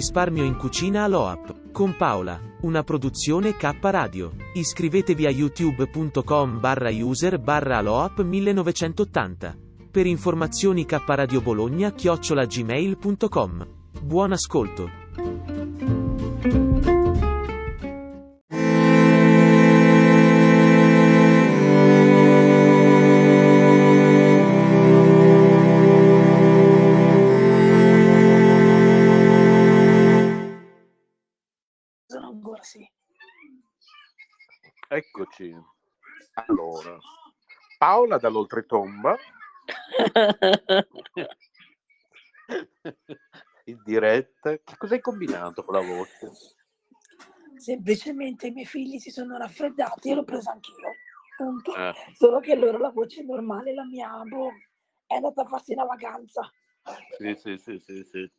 Risparmio in cucina all'OAP. Con Paola. Una produzione K Radio. Iscrivetevi a youtube.com barra user barra aloap 1980. Per informazioni K Radio Bologna chiocciola gmail.com. Buon ascolto. Eccoci. Allora, Paola dall'oltretomba, in diretta. Che cosa hai combinato con la voce? Semplicemente i miei figli si sono raffreddati e l'ho presa anch'io. Punto. Eh, Solo che loro la voce è normale, la mia boh, è andata a farsi una vacanza. sì, sì, sì, sì, sì.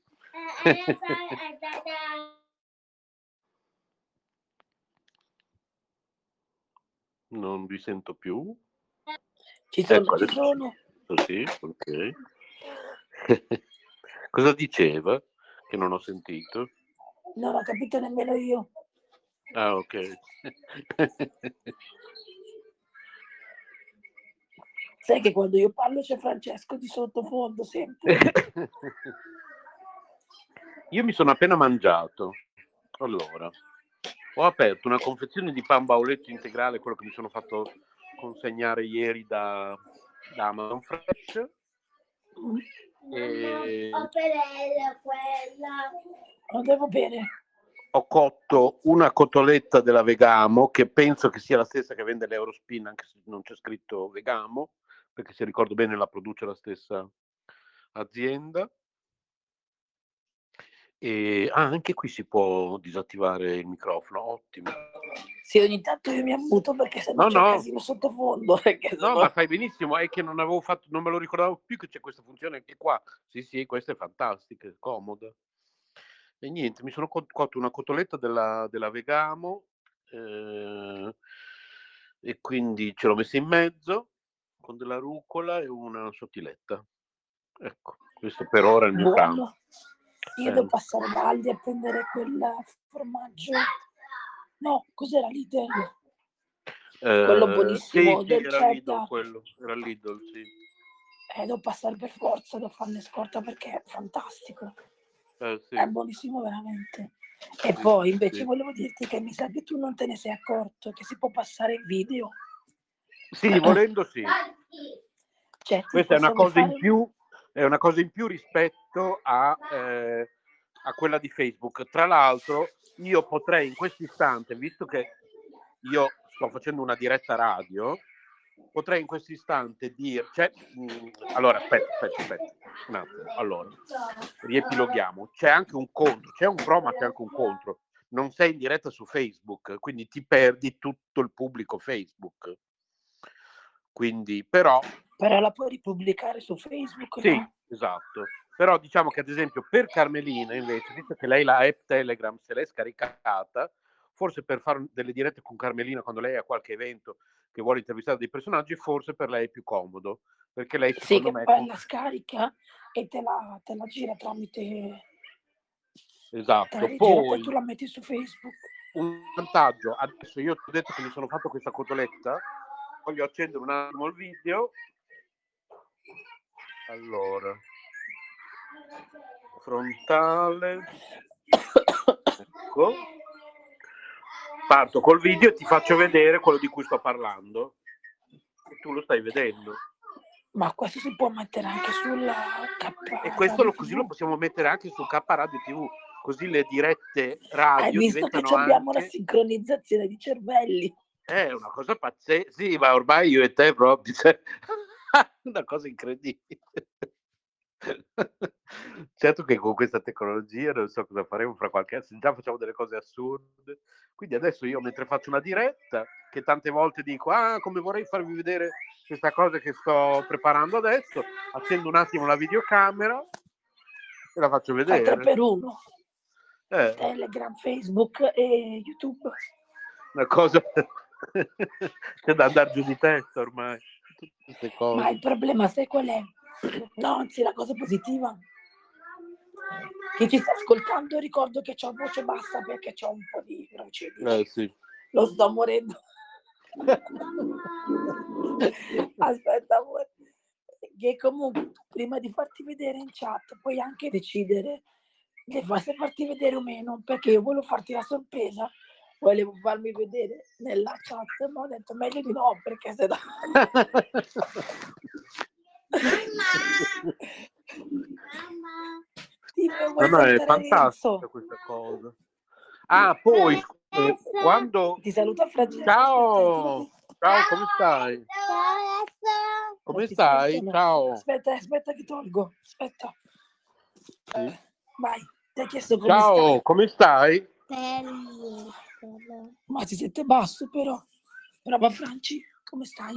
Non vi sento più. Ci sono, Ecco, ci adesso sono. Sì, ok. Cosa diceva? Che non ho sentito. Non ho capito nemmeno io. Ah, ok. Sai che quando io parlo c'è Francesco di sottofondo sempre. Io mi sono appena mangiato. Allora, ho aperto una confezione di pan bauletto integrale, quello che mi sono fatto consegnare ieri da, da Amazon Fresh. E Non devo bene. ho cotto una cotoletta della Vegamo, che penso che sia la stessa che vende l'Eurospin, anche se non c'è scritto Vegamo, perché se ricordo bene la produce la stessa azienda. E ah, anche qui si può disattivare il microfono, ottimo. Sì, ogni tanto io mi ammuto perché se no No, c'è no. casino sottofondo. Perché No, sennò- ma fai benissimo, è che non avevo fatto, non me lo ricordavo più che c'è questa funzione anche qua. Sì, sì, questa è fantastica, è comoda. E niente, mi sono co- cotto una cotoletta della, della Vegamo eh, e quindi ce l'ho messa in mezzo con della rucola e una sottiletta. Ecco, questo per ora è il mio. Buono. Io Eh. devo passare da Aldi a prendere quel formaggio. No, cos'era Lidl? Quello Eh, buonissimo sì, sì, era. Lidl quello, era Lidl, sì. Eh, devo passare per forza, devo farne scorta perché è fantastico. Eh, sì. È buonissimo veramente. E poi invece sì. volevo dirti che mi sa che tu non te ne sei accorto che si può passare in video. Sì, volendo sì. Cioè, Questa è una cosa in fare- più, è una cosa in più rispetto a, eh, a quella di Facebook. Tra l'altro, io potrei in questo istante, visto che io sto facendo una diretta radio, potrei in questo istante dire, cioè, mh, allora aspetta, aspetta, aspetta, un attimo, allora, riepiloghiamo, c'è anche un contro, c'è un pro ma c'è anche un contro, non sei in diretta su Facebook, quindi ti perdi tutto il pubblico Facebook. Quindi, però, Però la puoi ripubblicare su Facebook, sì, no? esatto. Però diciamo che ad esempio per Carmelina invece, visto che lei la app Telegram se l'è scaricata, forse per fare delle dirette con Carmelina quando lei ha qualche evento che vuole intervistare dei personaggi, forse per lei è più comodo, perché lei Sì, che me... poi la scarica e te la, te la gira tramite... Te Esatto. la rigira, poi Poi tu la metti su Facebook. un vantaggio, adesso io ti ho detto che mi sono fatto questa cotoletta, voglio accendere un attimo il video. Allora, frontale, ecco. Parto col video e ti faccio vedere quello di cui sto parlando. E tu lo stai vedendo. Ma questo si può mettere anche sulla K. E questo lo, così lo possiamo mettere anche su K Radio TV. così le dirette Hai radio visto che diventano abbiamo la anche... sincronizzazione di cervelli? È una cosa pazzesca, sì, ma ormai io e te proprio, cioè, una cosa incredibile. Certo che con questa tecnologia non so cosa faremo fra qualche anno, già facciamo delle cose assurde. Quindi adesso io mentre faccio una diretta, che tante volte dico, ah, come vorrei farvi vedere questa cosa che sto preparando adesso, accendo un attimo la videocamera e la faccio Fai vedere. per uno. Eh, Telegram, Facebook e YouTube. una cosa c'è da andare giù di testa ormai. Ma il problema sai qual è? No, anzi, la cosa positiva. Chi ci sta ascoltando ricordo che ho voce bassa perché ho un po' di bronchite. Eh, sì. Lo sto morendo. Aspetta, amore. Che comunque prima di farti vedere in chat puoi anche decidere che se farti vedere o meno, perché io volevo farti la sorpresa, volevo farmi vedere nella chat, ma ho detto meglio di no, perché se no... No, vuoi no, è fantastica Renzo? questa cosa. Ah, poi eh, quando... Ti saluta Francesco. Ciao! Ciao, come stai? Come Ti stai? sentono. Ciao. Aspetta, aspetta che tolgo. Aspetta. Sì. Vai, ti ha chiesto come Ciao, stai. come stai? Bellissimo. Ma ti sente basso però. Brava Franci, come stai?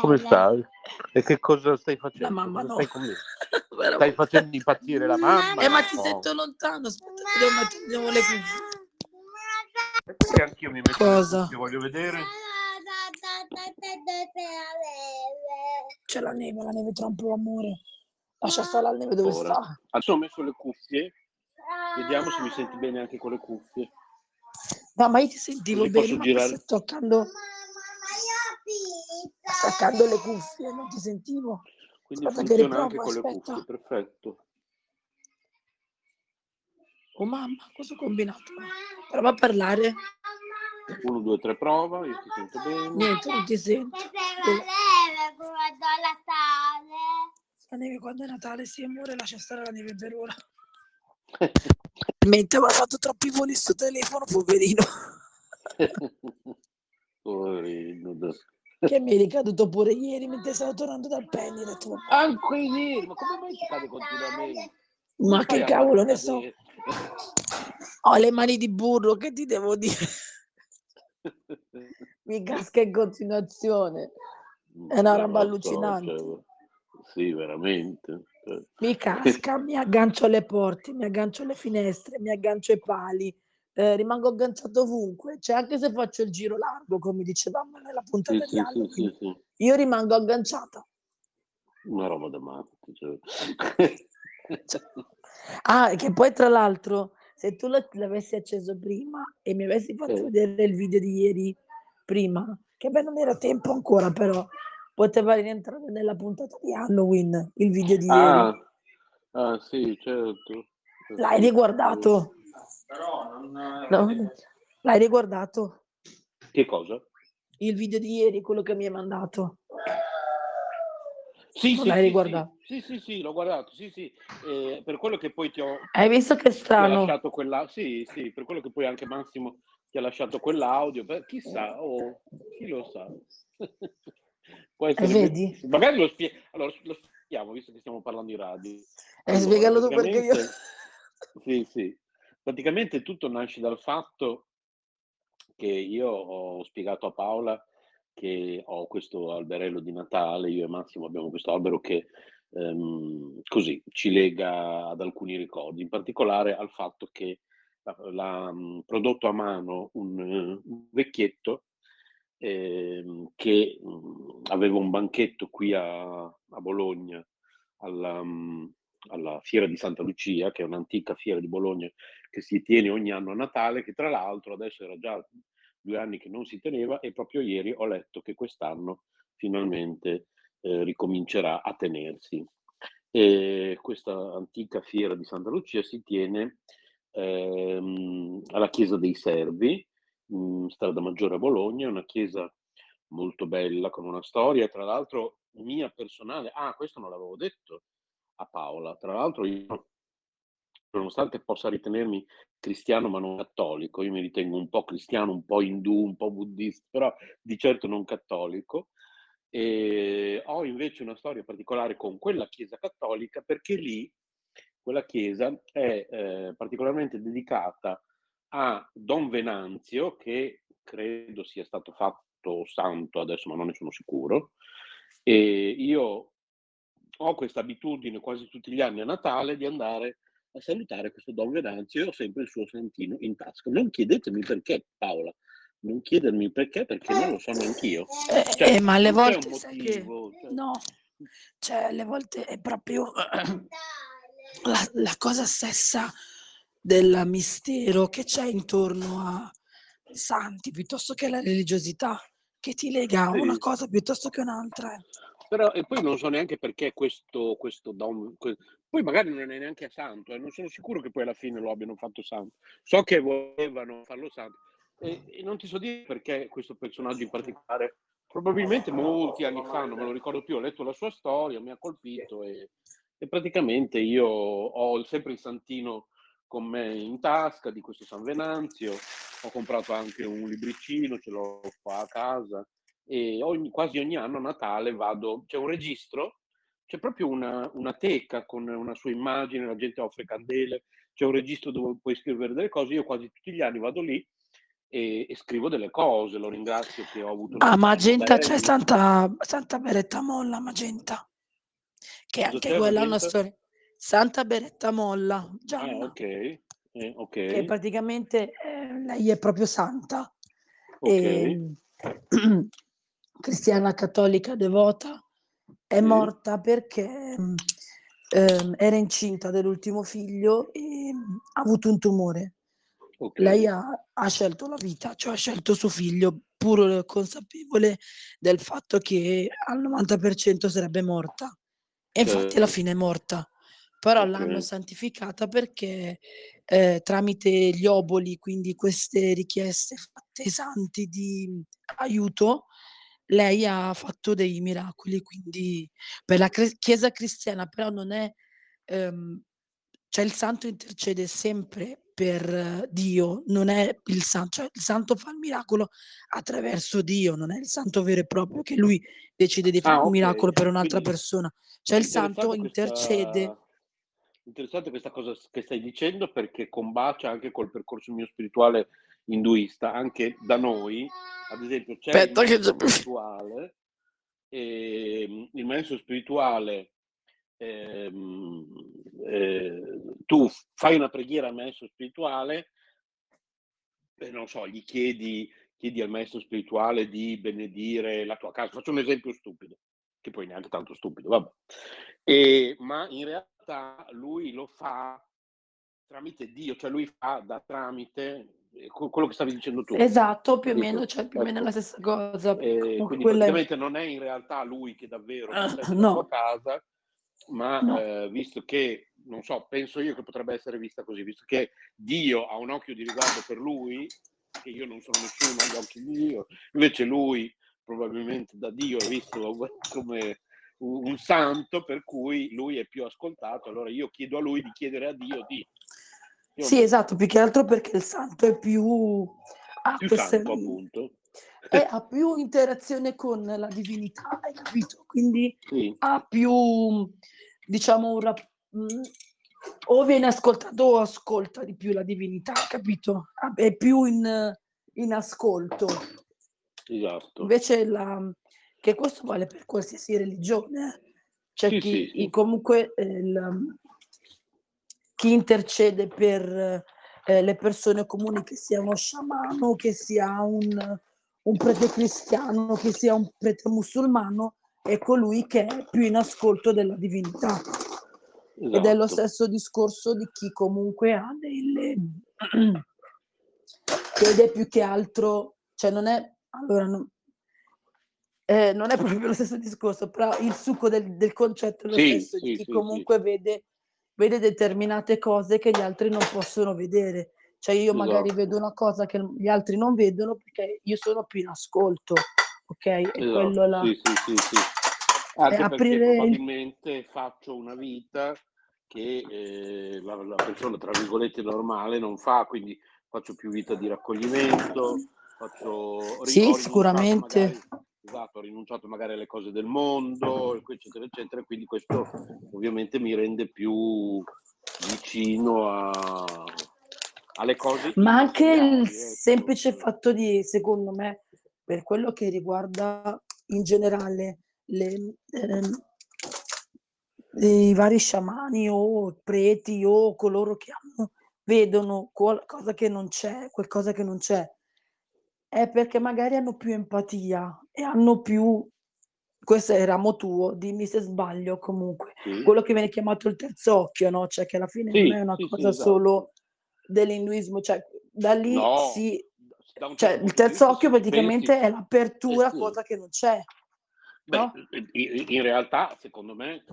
Come Bella. stai? E che cosa stai facendo? La mamma Cosa no. Stai, Stai facendo impazzire la mamma? Eh, ma ti No. sento lontano. Aspetta, che devo le cuffie. Perché anch'io mi metto Cosa? Io voglio vedere. C'è la neve, la neve troppo amore. Lascia stare la neve dove Ora. sta. Adesso ho messo le cuffie. Vediamo se mi senti bene anche con le cuffie. No, ma io ti sentivo bene, ma sto toccando, staccando le cuffie, non ti sentivo. Quindi Aspetta funziona anche con le aspetta. cuffie. Perfetto. Oh mamma, cosa ho combinato? Prova a parlare. 1, 2, 3, prova. Io ti sento bene. Niente, non ti sento. La neve quando è Natale, sì amore, lascia stare la neve per ora. Mentre mi ha fatto troppi voli sto telefono, poverino. Poverino. Che mi è ricaduto pure ieri mentre stavo tornando dal penny. detto, Anche ieri, ma come mai ti cade continuamente? ma che cavolo ne so. Ho le mani di burro, che ti devo dire? Mi casca in continuazione. È una roba so, allucinante. cioè, sì, veramente. Mi casca, mi aggancio alle porte, mi aggancio alle finestre, mi aggancio ai pali, eh, rimango agganciato ovunque. Cioè, anche se faccio il giro largo, come dicevamo nella puntata sì, di Halloween, sì, sì. io rimango agganciata. Una roba da matti. Cioè. Cioè, Ah, che poi tra l'altro, se tu la- l'avessi acceso prima e mi avessi fatto Eh. vedere il video di ieri prima, che beh non era tempo ancora, però poteva rientrare nella puntata di Halloween, il video di ieri. ah, ah, sì, certo. L'hai riguardato? No? L'hai riguardato? Che cosa? Il video di ieri, quello che mi hai mandato. Sì, Non sì, l'hai sì, riguardato? Sì, sì, sì, l'ho guardato, sì, sì. Eh, per quello che poi ti ho, Hai visto che strano? lasciato quella... Sì, sì, per quello che poi anche Massimo ti ha lasciato quell'audio. Beh, chissà, oh, chi lo sa. Può essere... vedi? Magari lo spiego. Allora, lo spieghiamo, visto che stiamo parlando di radio. Eh, Allora, spiegalo tu perché io... Sì, sì. Praticamente tutto nasce dal fatto che io ho spiegato a Paola che ho questo alberello di Natale, io e Massimo abbiamo questo albero che ehm, così ci lega ad alcuni ricordi, in particolare al fatto che l'ha prodotto a mano un, eh, un vecchietto ehm, che mh, aveva un banchetto qui a, a Bologna alla, mh, alla Fiera di Santa Lucia, che è un'antica fiera di Bologna che si tiene ogni anno a Natale, che tra l'altro adesso era già due anni che non si teneva e proprio ieri ho letto che quest'anno finalmente eh, ricomincerà a tenersi. E questa antica fiera di Santa Lucia si tiene ehm, alla Chiesa dei Servi, in strada maggiore a Bologna, una chiesa molto bella con una storia, tra l'altro mia personale. Ah, questo non l'avevo detto a Paola. Tra l'altro io nonostante possa ritenermi cristiano ma non cattolico, io mi ritengo un po' cristiano, un po' indù, un po' buddista, però di certo non cattolico. E ho invece una storia particolare con quella chiesa cattolica perché lì quella chiesa è eh, particolarmente dedicata a Don Venanzio, che credo sia stato fatto santo adesso, ma non ne sono sicuro. E io ho questa abitudine quasi tutti gli anni a Natale di andare a salutare questo Don Venanzio e ho sempre il suo santino in tasca. Non chiedetemi perché, Paola, non chiedermi perché, perché non lo so neanch'io. Eh, cioè, eh, ma alle volte sai che... Cioè... No, cioè alle volte è proprio la, la cosa stessa del mistero che c'è intorno a santi piuttosto che la religiosità che ti lega a una cosa piuttosto che un'altra. Eh. Però, e poi non so neanche perché questo, questo don, poi magari non è neanche santo, eh, non sono sicuro che poi alla fine lo abbiano fatto santo. So che volevano farlo santo e, e non ti so dire perché questo personaggio in particolare, probabilmente molti anni fa, non me lo ricordo più, ho letto la sua storia, mi ha colpito e, e praticamente io ho sempre il santino con me in tasca di questo San Venanzio, ho comprato anche un libricino, ce l'ho qua a casa e ogni, quasi ogni anno a Natale vado, c'è un registro, c'è proprio una, una, teca con una sua immagine, la gente offre candele, c'è un registro dove puoi scrivere delle cose, io quasi tutti gli anni vado lì e, e scrivo delle cose, lo ringrazio che ho avuto... A Magenta c'è Santa, Santa Beretta Molla, Magenta, che Cosa anche quella è una storia. Santa Beretta Molla, Gianna. Ah, ok, eh, okay. Che praticamente eh, lei è proprio santa. Okay. E, cristiana cattolica devota, è morta perché eh, era incinta dell'ultimo figlio e ha avuto un tumore. Okay. Lei ha, ha, scelto la vita, cioè ha scelto suo figlio, pur consapevole del fatto che al 90% sarebbe morta. E infatti alla fine è morta. Però okay. l'hanno santificata perché eh, tramite gli oboli, quindi queste richieste fatte ai santi di aiuto, lei ha fatto dei miracoli, quindi per la cre- Chiesa cristiana però non è, ehm, cioè il santo intercede sempre per Dio, non è il santo, cioè il santo fa il miracolo attraverso Dio, non è il santo vero e proprio che lui decide di fare ah, un okay. miracolo per un'altra Quindi, persona, cioè il santo questa, intercede. Interessante questa cosa che stai dicendo perché combacia anche col percorso mio spirituale induista, anche da noi, ad esempio c'è Aspetta il maestro che... spirituale, e, ehm, il maestro spirituale ehm, eh, tu fai una preghiera al maestro spirituale, e non so, gli chiedi, chiedi al maestro spirituale di benedire la tua casa. Faccio un esempio stupido, che poi neanche tanto stupido, vabbè. E, ma in realtà lui lo fa tramite Dio, cioè lui fa da tramite quello che stavi dicendo tu. Esatto, più o meno, cioè più o meno ecco. la stessa cosa. Eh, quindi praticamente è... non è in realtà lui che davvero uh, no. sua casa, ma no. eh, visto che, non so, penso io che potrebbe essere vista così, visto che Dio ha un occhio di riguardo per lui, che io non sono nessuno agli occhi di Dio, invece lui probabilmente da Dio è visto come un santo, per cui lui è più ascoltato, allora io chiedo a lui di chiedere a Dio di... Sì, esatto, più che altro perché il santo è più... Ha più queste... santo, appunto. E ha più interazione con la divinità, hai capito? Quindi sì. ha più, diciamo, un rap... Mm, o viene ascoltato o ascolta di più la divinità, capito? È più in, in ascolto. Esatto. Invece la, che questo vale per qualsiasi religione. Eh. C'è sì, chi sì, comunque eh, il, chi intercede per eh, le persone comuni, che sia uno sciamano, che sia un, un prete cristiano, che sia un prete musulmano, è colui che è più in ascolto della divinità. Esatto. Ed è lo esatto. stesso discorso di chi comunque ha delle... ed è più che altro, cioè non è... Allora, non, eh, non è proprio lo stesso discorso, però il succo del, del concetto è lo sì, stesso, sì, di chi sì, comunque vede vede determinate cose che gli altri non possono vedere. Cioè io esatto. magari vedo una cosa che gli altri non vedono perché io sono più in ascolto, ok? E esatto. quello là. Sì, sì, sì, sì. Anche aprire... probabilmente faccio una vita che eh, la, la, persona, tra virgolette, normale non fa, quindi faccio più vita di raccoglimento, faccio... Sì, sicuramente. Magari, esatto, ho rinunciato magari alle cose del mondo, eccetera, eccetera, quindi questo ovviamente mi rende più vicino a, alle cose. Ma anche il ecco. semplice fatto di, secondo me, per quello che riguarda in generale le, eh, i vari sciamani o preti o coloro che hanno, vedono qualcosa che non c'è, qualcosa che non c'è, è perché magari hanno più empatia e hanno più questo è il ramo tuo, dimmi se sbaglio comunque, sì. quello che viene chiamato il terzo occhio, no? Cioè che alla fine sì, non è una sì, cosa esatto. solo dell'induismo, cioè da lì no, si... Cioè, il terzo occhio praticamente pensi, è l'apertura, cosa che non c'è. Beh, no? in realtà, secondo me,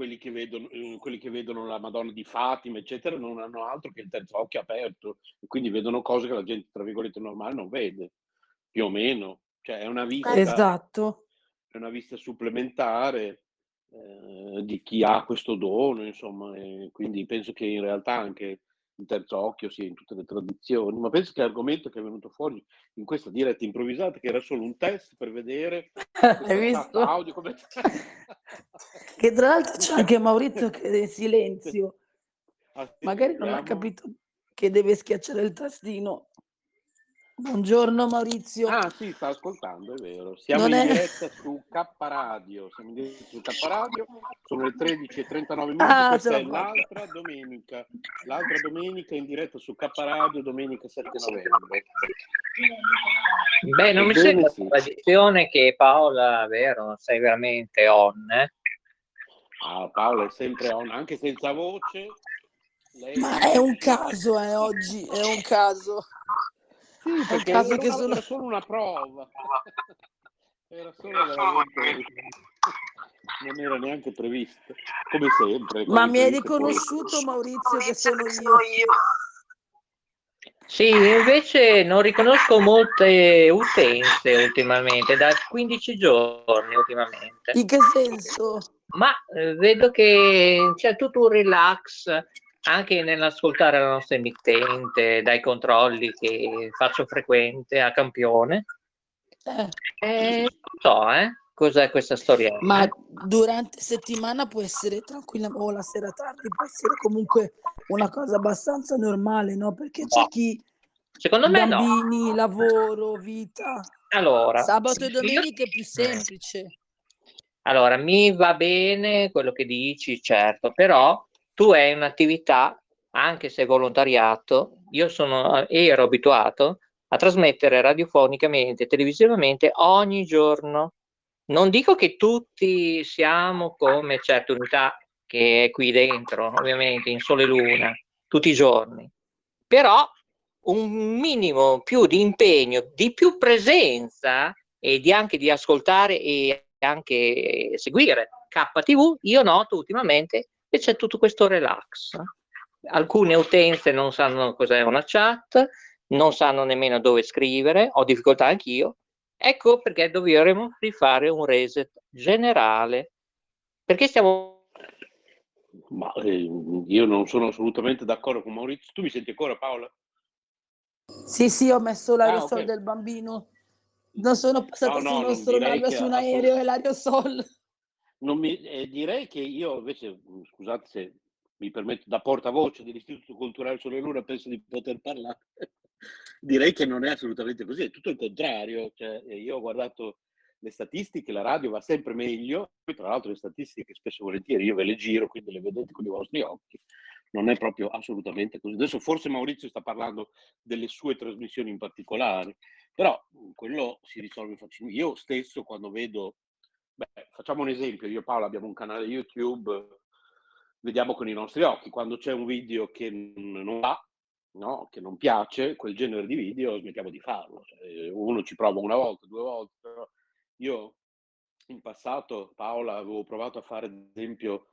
quelli che, vedono, eh, quelli che vedono la Madonna di Fatima, eccetera, non hanno altro che il terzo occhio aperto e quindi vedono cose che la gente, tra virgolette, normale non vede, più o meno. Cioè è una vista, esatto. è una vista supplementare eh, di chi ha questo dono, insomma, e quindi penso che in realtà anche il terzo occhio sia in tutte le tradizioni, ma penso che l'argomento che è venuto fuori in questa diretta improvvisata, che era solo un test per vedere Hai visto? audio come... che tra l'altro c'è anche Maurizio che è in silenzio, ah, magari non ha capito che deve schiacciare il tastino. Buongiorno Maurizio. Ah sì, sta ascoltando, è vero. Siamo non in è... diretta su K Radio, siamo in diretta su K Radio, sono le 13.39 minuti, ah, questa è l'altra domenica, l'altra domenica in diretta su K Radio, domenica 7 novembre. Beh, non mi sembra sì. tradizione che Paola, vero, sei veramente on, eh? Ah, Paola è sempre on, anche senza voce. Lei... Ma è un caso, eh, oggi, è un caso. Sì, perché caso che sono... era solo una prova. era solo veramente... Non era neanche previsto, come sempre. Ma mi hai riconosciuto poi... Maurizio che sono io? Sì, invece non riconosco molte utenze ultimamente, da 15 giorni ultimamente. In che senso? Ma eh, vedo che c'è tutto un relax, anche nell'ascoltare la nostra emittente, dai controlli che faccio frequente a campione. Eh. Eh, non so, eh, cos'è questa storia. Ma durante settimana può essere tranquilla, o la sera tardi può essere comunque una cosa abbastanza normale, no? Perché c'è chi... Secondo me bambini, no. lavoro, vita. Allora, sabato e domenica è più semplice. Allora, mi va bene quello che dici, certo, però tu hai un'attività, anche se volontariato, io sono, ero abituato a trasmettere radiofonicamente, televisivamente ogni giorno. Non dico che tutti siamo come certe unità che è qui dentro, ovviamente, in sole e luna, tutti i giorni, però un minimo più di impegno, di più presenza e di anche di ascoltare e anche seguire KTV, io noto ultimamente e c'è tutto questo relax. Alcune utenze non sanno cos'è una chat, non sanno nemmeno dove scrivere, ho difficoltà anch'io. Ecco perché dovremmo rifare un reset generale. Perché stiamo... Ma eh, io non sono assolutamente d'accordo con Maurizio. Tu mi senti ancora Paola? Sì, sì, ho messo l'aerosol ah, okay. del bambino. Non sono passata no, no, sul nostro nave su un aereo e l'aerosol. Mi, eh, direi che io invece, mm, scusate se mi permetto da portavoce dell'Istituto Culturale Sole Luna, penso di poter parlare. direi che non è assolutamente così, è tutto il contrario. Cioè, io ho guardato le statistiche, la radio va sempre meglio, poi tra l'altro le statistiche spesso e volentieri io ve le giro, quindi le vedete con i vostri occhi. Non è proprio assolutamente così. Adesso forse Maurizio sta parlando delle sue trasmissioni in particolare, però mm, quello si risolve facilmente. Io stesso quando vedo Beh, facciamo un esempio, io e Paolo abbiamo un canale YouTube, vediamo con i nostri occhi, quando c'è un video che non va, no? che non piace, quel genere di video smettiamo di farlo. Cioè, uno ci prova una volta, due volte. Io in passato, Paola, avevo provato a fare, ad esempio,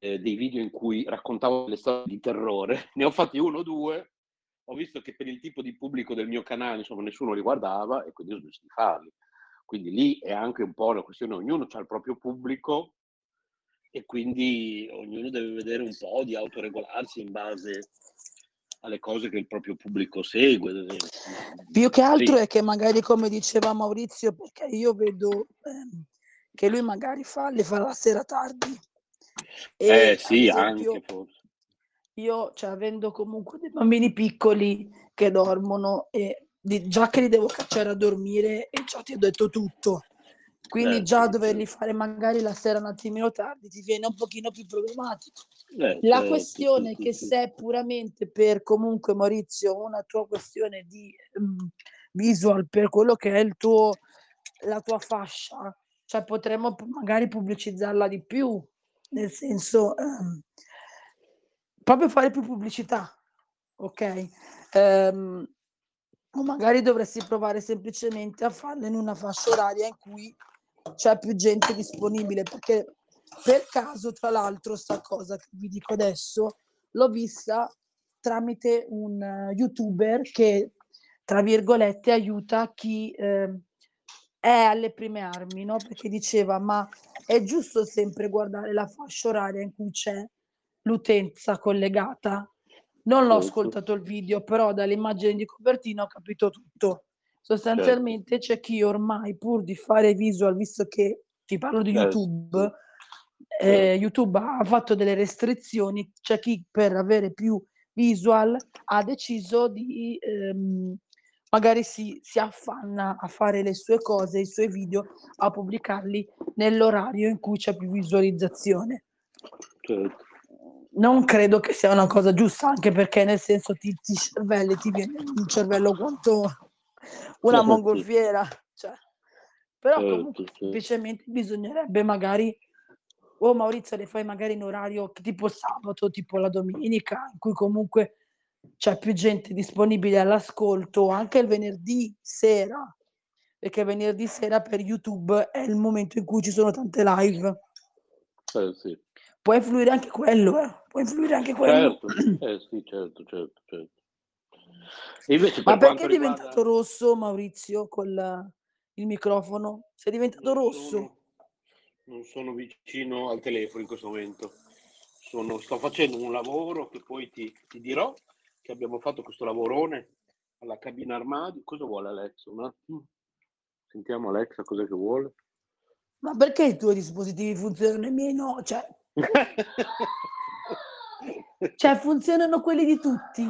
eh, dei video in cui raccontavo le storie di terrore. Ne ho fatti uno o due. Ho visto che per il tipo di pubblico del mio canale, insomma, nessuno li guardava e quindi ho smesso di farli. Quindi lì è anche un po' una questione, ognuno ha il proprio pubblico e quindi ognuno deve vedere un po' di autoregolarsi in base alle cose che il proprio pubblico segue. Più che altro è che magari, come diceva Maurizio, perché io vedo ehm, che lui magari fa, le fa la sera tardi. E Eh sì, esempio, anche forse. io, cioè, avendo comunque dei bambini piccoli che dormono e già che li devo cacciare a dormire e già ti ho detto tutto. Quindi Certo, già doverli fare magari la sera un attimino tardi ti viene un pochino più problematico. Eh, La certo, questione è che se è puramente per comunque Maurizio una tua questione di mm, visual per quello che è il tuo la tua fascia, cioè potremmo magari pubblicizzarla di più, nel senso ehm, proprio fare più pubblicità, ok? Ehm, o magari dovresti provare semplicemente a farla in una fascia oraria in cui c'è più gente disponibile, perché per caso, tra l'altro, sta cosa che vi dico adesso, l'ho vista tramite un eh, youtuber che, tra virgolette, aiuta chi ehm, è alle prime armi, no? Perché diceva, ma è giusto sempre guardare la fascia oraria in cui c'è l'utenza collegata? Non l'ho Certo, ascoltato il video, però dall'immagine di copertina ho capito tutto. certo. Sostanzialmente c'è chi ormai, pur di fare visual, visto che ti parlo di Eh, YouTube, eh, certo. YouTube ha fatto delle restrizioni, c'è chi per avere più visual ha deciso di ehm, magari si, si affanna a fare le sue cose, i suoi video, a pubblicarli nell'orario in cui c'è più visualizzazione. certo. Non credo che sia una cosa giusta, anche perché nel senso ti, ti cervelli, ti viene un cervello quanto una mongolfiera. Cioè. Però comunque semplicemente bisognerebbe magari, o Maurizio le fai magari in orario tipo sabato, tipo la domenica, in cui comunque c'è più gente disponibile all'ascolto, anche il venerdì sera, perché venerdì sera per YouTube è il momento in cui ci sono tante live. Eh, sì. Può influire anche quello, eh. Può influire anche quello. Certo, eh, sì, certo, certo, certo. Invece Ma per perché quanto è diventato riguarda... rosso Maurizio col il microfono? Sei diventato Non rosso? sono, non sono vicino al telefono in questo momento. Sono- sto facendo un lavoro che poi ti, ti dirò che abbiamo fatto questo lavorone alla cabina armadio. Cosa vuole Alexa? Un attimo. Sentiamo Alexa cosa che vuole. Ma perché i tuoi dispositivi funzionano e i miei no? Cioè, cioè funzionano quelli di tutti.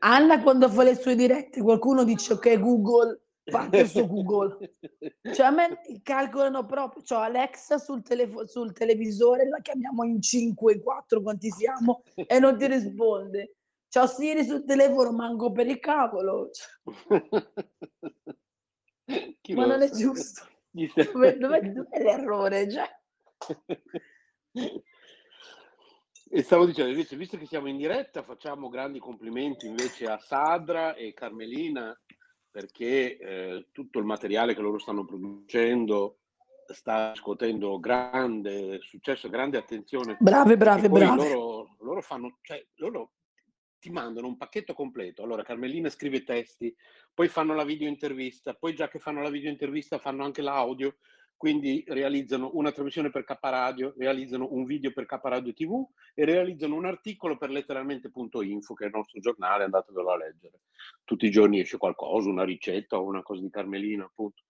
Anna quando fa le sue dirette, qualcuno dice ok Google, parte su Google. Cioè a me calcolano proprio, cioè Alexa sul, telefo- sul televisore, la chiamiamo in 5, in 4, quanti siamo, e non ti risponde. C'ho Siri sul telefono, manco per il cavolo. Chi ma non è giusto. Dov'è, dov'è- dov'è l'errore? Cioè, E stavo dicendo, invece, visto che siamo in diretta, facciamo grandi complimenti invece a Sadra e Carmelina perché eh, tutto il materiale che loro stanno producendo sta riscuotendo grande successo, grande attenzione. brave, brave, brave. loro, loro fanno, cioè, loro ti mandano un pacchetto completo. Allora, Carmelina scrive testi, poi fanno la video intervista, poi già che fanno la video intervista fanno anche l'audio, quindi realizzano una trasmissione per K Radio, realizzano un video per K Radio TV e realizzano un articolo per letteralmente.info, che è il nostro giornale, andatevelo a leggere. Tutti i giorni esce qualcosa, una ricetta o una cosa di Carmelina, appunto.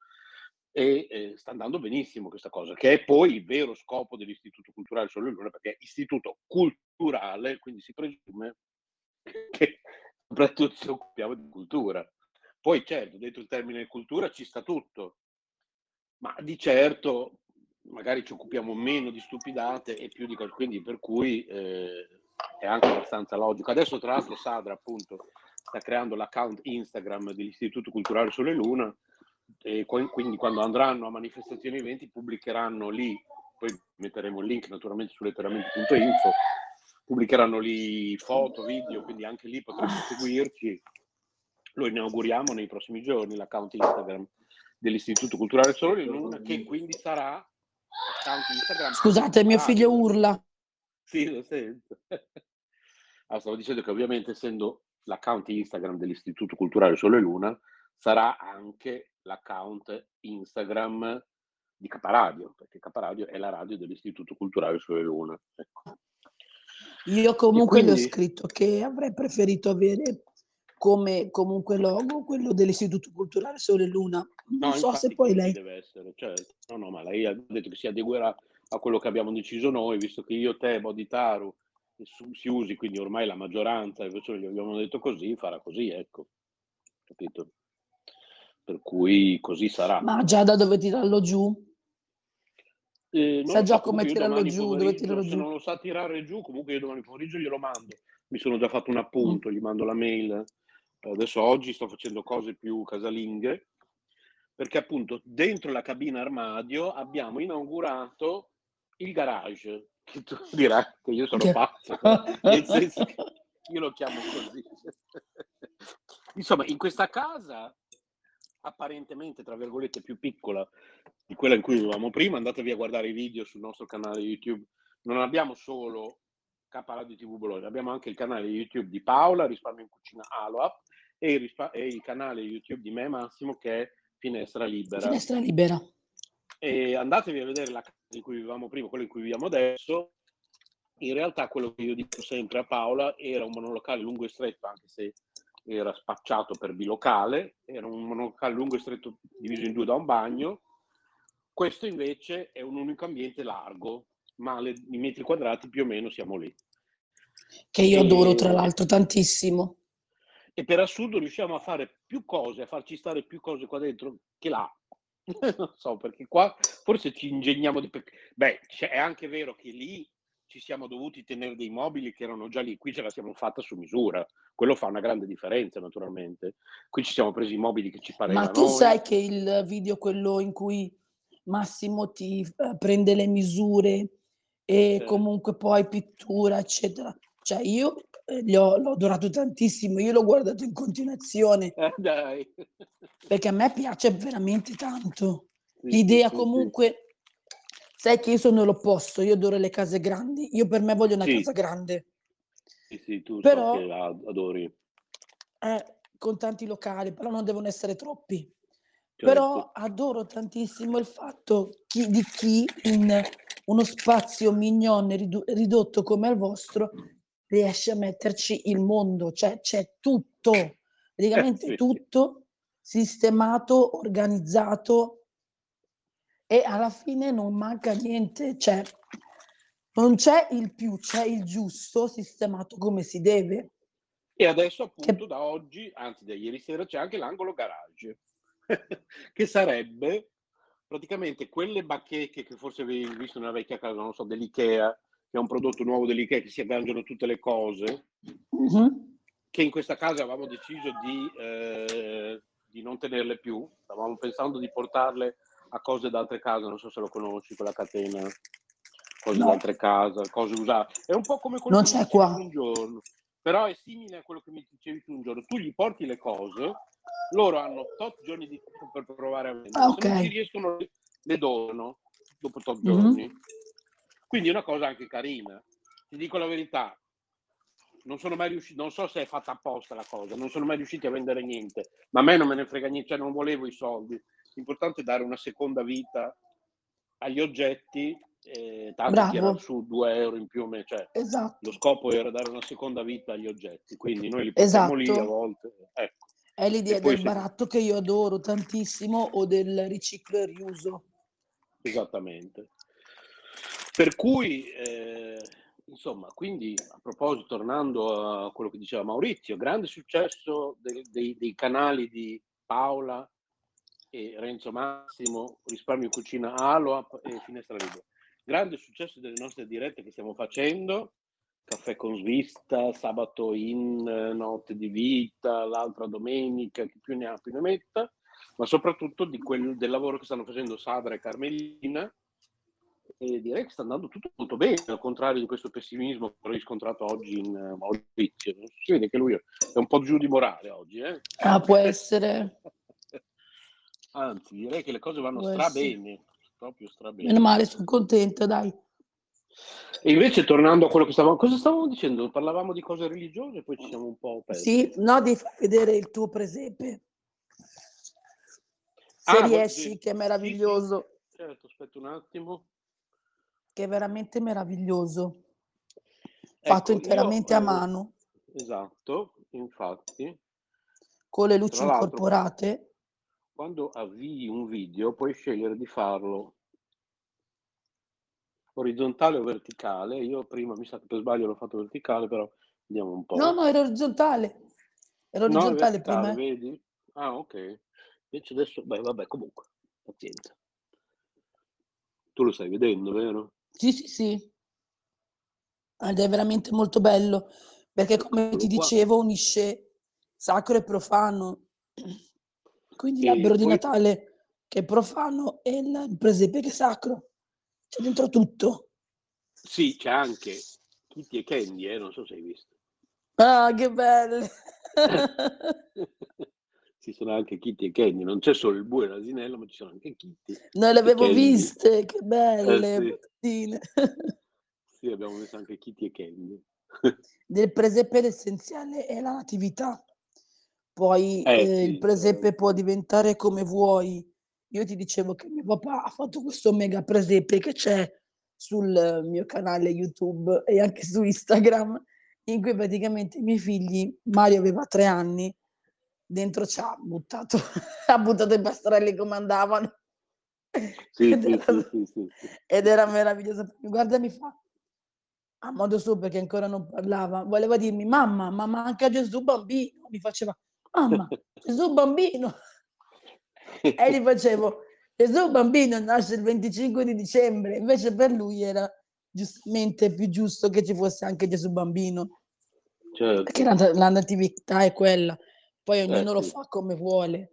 E eh, sta andando benissimo questa cosa, che è poi il vero scopo dell'Istituto Culturale Sole Luna, perché è istituto culturale, quindi si presume che soprattutto ci occupiamo di cultura. Poi certo, dentro il termine cultura ci sta tutto, ma di certo magari ci occupiamo meno di stupidate e più di cose, quindi per cui eh, è anche abbastanza logico. Adesso tra l'altro Sadra appunto sta creando l'account Instagram dell'Istituto Culturale Sole Luna e qu- quindi quando andranno a manifestazioni e eventi pubblicheranno lì, poi metteremo il link naturalmente su letteralmente.info, pubblicheranno lì foto, video, quindi anche lì potrete seguirci. Lo inauguriamo nei prossimi giorni, l'account Instagram dell'Istituto Culturale Sole Luna, che quindi sarà account Instagram. Scusate, mio figlio urla. Sì, lo sento. Ah, stavo dicendo che ovviamente essendo l'account Instagram dell'Istituto Culturale Sole Luna, sarà anche l'account Instagram di Caparadio, perché Caparadio è la radio dell'Istituto Culturale Sole Luna. Ecco. Io comunque quindi... ho scritto che avrei preferito avere come comunque logo quello dell'Istituto Culturale Sole Luna. Non no, so se poi lei... Deve essere, certo. No, no, ma lei ha detto che si adeguerà a quello che abbiamo deciso noi, visto che io, te, Boditaru si usi, quindi ormai la maggioranza, invece gli abbiamo detto così, farà così, ecco. Capito? Per cui così sarà. Ma già da dove tirarlo giù? Eh, Sa già come tirarlo giù, dove tirarlo se giù? non lo sa tirare giù, comunque io domani pomeriggio glielo mando. Mi sono già fatto un appunto, mm. gli mando la mail. Adesso oggi sto facendo cose più casalinghe, perché appunto dentro la cabina armadio abbiamo inaugurato il garage, che tu dirai che io sono pazzo, nel senso che io lo chiamo così. Insomma, in questa casa apparentemente, tra virgolette, più piccola di quella in cui vivevamo prima, andatevi a guardare i video sul nostro canale YouTube. Non abbiamo solo K Radio TV Bologna, abbiamo anche il canale YouTube di Paola, Risparmio in Cucina Aloap, e il, rispa- e il canale YouTube di me, Massimo, che è Finestra Libera. Finestra Libera. E andatevi a vedere la casa in cui vivevamo prima, quella in cui viviamo adesso. In realtà quello che io dico sempre a Paola era un monolocale lungo e stretto, anche se era spacciato per bilocale, era un monolocale lungo e stretto diviso in due da un bagno. Questo invece è un unico ambiente largo, ma le, i metri quadrati più o meno siamo lì. Che io e... adoro tra l'altro tantissimo. E per assurdo riusciamo a fare più cose, a farci stare più cose qua dentro che là. non so, perché qua forse ci ingegniamo di... Beh, è anche vero che lì ci siamo dovuti tenere dei mobili che erano già lì, qui ce la siamo fatta su misura, quello fa una grande differenza naturalmente. Qui ci siamo presi i mobili che ci parevano. Ma tu sai che il video, quello in cui Massimo ti uh, prende le misure e sì. comunque poi pittura, eccetera, cioè io eh, ho, l'ho adorato tantissimo, io l'ho guardato in continuazione. Eh, dai. Perché a me piace veramente tanto. Sì, L'idea sì, comunque Sai che io sono l'opposto, io adoro le case grandi, io per me voglio una sì. casa grande. Sì, sì, tu però, so che la adori. Eh, con tanti locali, però non devono essere troppi. Certo. Però adoro tantissimo il fatto chi, di chi in uno spazio mignon ridotto come il vostro riesce a metterci il mondo, cioè c'è tutto, praticamente eh, sì. tutto sistemato, organizzato e alla fine non manca niente, cioè non c'è il più, c'è il giusto sistemato come si deve. E adesso appunto che... da oggi, anzi da ieri sera, c'è anche l'angolo garage, che sarebbe praticamente quelle bacheche che forse avevi visto nella vecchia casa, non so, dell'Ikea, che è un prodotto nuovo dell'Ikea che si agganciano tutte le cose, mm-hmm. che in questa casa avevamo deciso di, eh, di non tenerle più, stavamo pensando di portarle a cose d'altre case, non so se lo conosci, quella catena, cose no. d'altre case, cose usate. È un po' come quello non che c'è qua. un giorno, però è simile a quello che mi dicevi tu un giorno. Tu gli porti le cose, loro hanno tot giorni di tempo per provare a vendere, ah, okay. se non ci riescono le donano dopo tot mm-hmm. Quindi è una cosa anche carina. Ti dico la verità, non sono mai riuscito, non so se è fatta apposta la cosa, non sono mai riusciti a vendere niente, ma a me non me ne frega niente, cioè non volevo i soldi, l'importante è dare una seconda vita agli oggetti, eh, tanto tirare su 2 euro in più, cioè, esatto. lo scopo era dare una seconda vita agli oggetti, quindi noi li portiamo esatto. lì a volte. Ecco. È l'idea del baratto che io adoro tantissimo o del riciclo e riuso. Esattamente. Per cui, eh, insomma, quindi a proposito, tornando a quello che diceva Maurizio, grande successo dei, dei, dei canali di Paola e Renzo Massimo, Risparmio Cucina Aloap e Finestra Libera. Grande successo delle nostre dirette che stiamo facendo, Caffè con Svista, Sabato in, Notte di Vita, l'altra domenica, chi più ne ha più ne metta, ma soprattutto quel, del lavoro che stanno facendo Sadra e Carmelina, e direi che sta andando tutto molto bene, al contrario di questo pessimismo che ho riscontrato oggi in uh, Maurizio. Si vede che lui è un po' giù di morale oggi. Eh? Ah, può essere. Anzi, direi che le cose vanno Può strabene, proprio strabene. Meno male, sono contenta, dai. E invece tornando a quello che stavamo, cosa stavamo dicendo? Parlavamo di cose religiose, poi ci siamo un po' persi. Sì, no, di far vedere il tuo presepe. Se ah, riesci, che è meraviglioso. Sì, certo, aspetta un attimo. Che è veramente meraviglioso. Fatto Ecco, interamente io, a mano, esatto, infatti, con le luci incorporate. quando avvii un video puoi scegliere di farlo orizzontale o verticale. Io prima mi sa che per sbaglio l'ho fatto verticale, però vediamo un No, po'. no, era orizzontale. Era No, orizzontale prima. verticale, eh. vedi? Ah, ok. Invece adesso, beh, vabbè, comunque, pazienza. Tu lo stai vedendo, vero? Sì, sì, sì. Ed è veramente molto bello, perché come ti dicevo unisce sacro e profano. Quindi E l'albero di poi, Natale che è profano e il presepe che è sacro. C'è dentro tutto. sì, c'è anche Kitty e Candy, eh, non so se hai visto. Ah, che belle! Ci sono anche Kitty e Candy, non c'è solo il bue e l'asinello, ma ci sono anche Kitty Non le avevo Candy. viste, che Eh belle, sì, patatine. sì, abbiamo messo anche Kitty e Candy. Del presepe l'essenziale è la natività. Poi Eh eh, il sì, presepe può diventare come vuoi. Io ti dicevo che mio papà ha fatto questo mega presepe che c'è sul mio canale YouTube e anche su Instagram, in cui praticamente i miei figli, Mario aveva tre anni, dentro ci ha buttato, ha buttato i pastrelli come andavano. Sì, Ed sì, era, sì, ed era meraviglioso. Guarda mi fa, a modo suo perché ancora non parlava, voleva dirmi mamma, ma manca Gesù bambino. Mi faceva mamma, Gesù bambino. E gli facevo Gesù bambino nasce il 25 di dicembre, invece per lui era giustamente più giusto che ci fosse anche Gesù bambino, perché Certo, la, la natività è quella, poi eh ognuno lo sì, fa come vuole.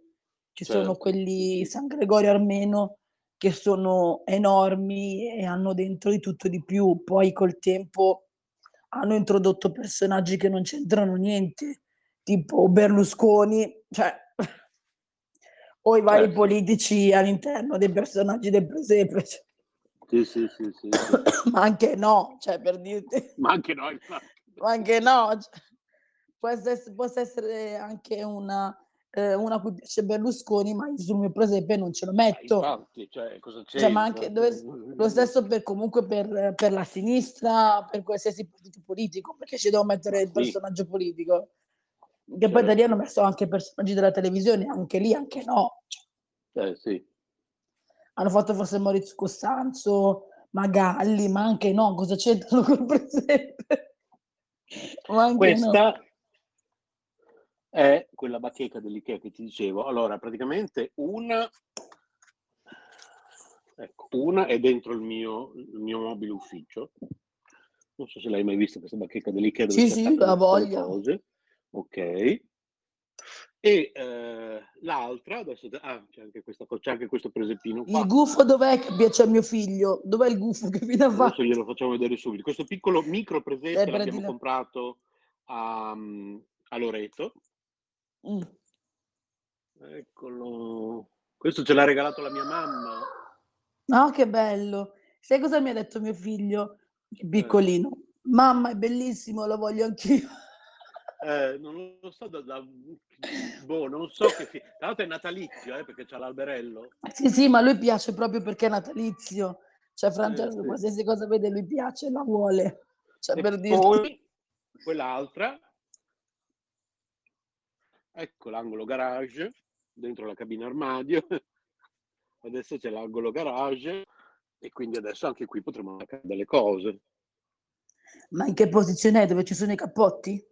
Ci sono certo, sì, quelli. San Gregorio Armeno che sono enormi e hanno dentro di tutto di più, poi col tempo hanno introdotto personaggi che non c'entrano niente, tipo Berlusconi, cioè, o i vari Eh sì, politici all'interno dei personaggi del presepe, cioè, sì, sì, sì, sì, sì. ma anche no, cioè per dirti, Ma anche infatti. ma anche no, cioè, può essere, può essere anche una, eh, una cui piace Berlusconi, ma sul mio presepe non ce lo metto. infatti, cioè, cosa Cioè, ma anche dove, lo stesso per, comunque per, per la sinistra, per qualsiasi partito politico, perché ci devo mettere il sì, personaggio politico. Che poi da lì hanno certo. messo anche personaggi della televisione, anche lì, anche no. Eh sì. hanno fatto forse Maurizio Costanzo, Magalli, ma anche no, cosa c'entrano col presepe? Ma anche no. È quella bacheca dell'Ikea che ti dicevo. Allora, praticamente una, ecco, una è dentro il mio, il mio mobile ufficio. Non so se l'hai mai vista questa bacheca dell'Ikea dove Sì, sì, la voglia. cose. Ok. E eh, l'altra, adesso ah, c'è anche questa c'è anche questo presepino Il qua. gufo dov'è che piace a mio figlio? Dov'è il gufo che fine ha Adesso fatto? glielo facciamo vedere subito. Questo piccolo micro Eh, presepe l'abbiamo prendilo. comprato a, mm, a Loreto. Mm. Eccolo. Questo ce l'ha regalato la mia mamma. No, che bello. Sai cosa mi ha detto mio figlio, Eh, piccolino? Mamma, è bellissimo, lo voglio anch'io. eh, non lo so da, da- boh, non so che fi- tra l'altro è natalizio, eh, perché c'ha l'alberello. Sì, sì, ma lui piace proprio perché è natalizio. Cioè, Eh, Francesco, sì. qualsiasi cosa vede, lui piace, la vuole. Cioè, E per dirti. poi quell'altra, ecco l'angolo garage, dentro la cabina armadio. Adesso c'è l'angolo garage e quindi adesso anche qui potremo attaccare delle cose. Ma in che posizione è? Dove ci sono i cappotti?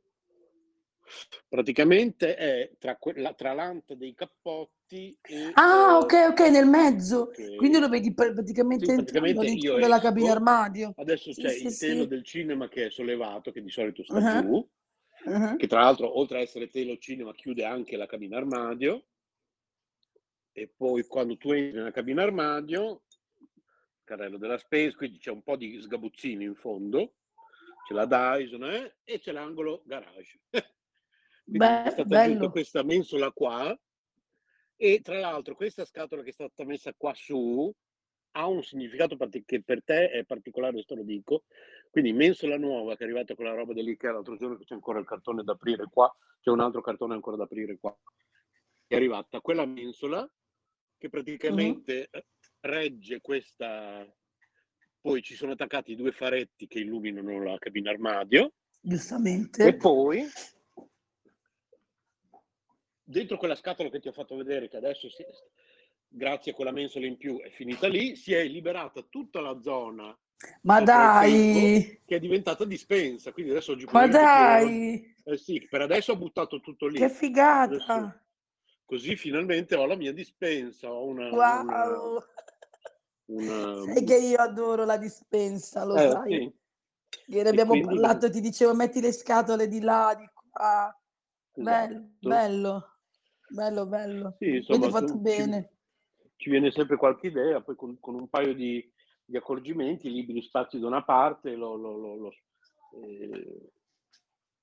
Praticamente è tra, quella, tra l'anta dei cappotti e... Ah, eh, ok, ok, nel mezzo. Quindi lo vedi pr- praticamente Sì, entrando praticamente io della cabina armadio. adesso Sì, c'è sì, il telo del cinema che è sollevato, che di solito sta Uh-huh, giù, uh-huh. che tra l'altro oltre a essere telo cinema chiude anche la cabina armadio e poi quando tu entri nella cabina armadio, carrello della spesa, quindi c'è un po' di sgabuzzini in fondo, c'è la Dyson eh, e c'è l'angolo garage. quindi è Beh, stata bello. questa mensola qua e tra l'altro questa scatola che è stata messa qua su ha un significato che per te è particolare, questo lo dico. Quindi mensola nuova che è arrivata con la roba dell'Ikea l'altro giorno che c'è ancora il cartone da aprire qua, c'è un altro cartone ancora da aprire qua. È arrivata quella mensola che praticamente eh, regge questa... Poi ci sono attaccati due faretti che illuminano la cabina armadio. Giustamente. E poi, dentro quella scatola che ti ho fatto vedere, che adesso, si, grazie a quella mensola in più, è finita lì, si è liberata tutta la zona Ma dai! che è diventata dispensa. Quindi adesso oggi Ma dai! Eh sì, per adesso ho buttato tutto lì. Che figata! Adesso- Così finalmente ho la mia dispensa, ho una... Wow! una- una- Sai che io adoro la dispensa, lo Eh, sai. sì, Ieri abbiamo quindi- parlato ti dicevo metti le scatole di là, di qua. Bello, esatto. bello, bello, bello. Sì, Quindi insomma, fatto ci- bene. Ci viene sempre qualche idea, poi con, con un paio di, di accorgimenti, liberi spazi da una parte, lo, lo- lo- eh,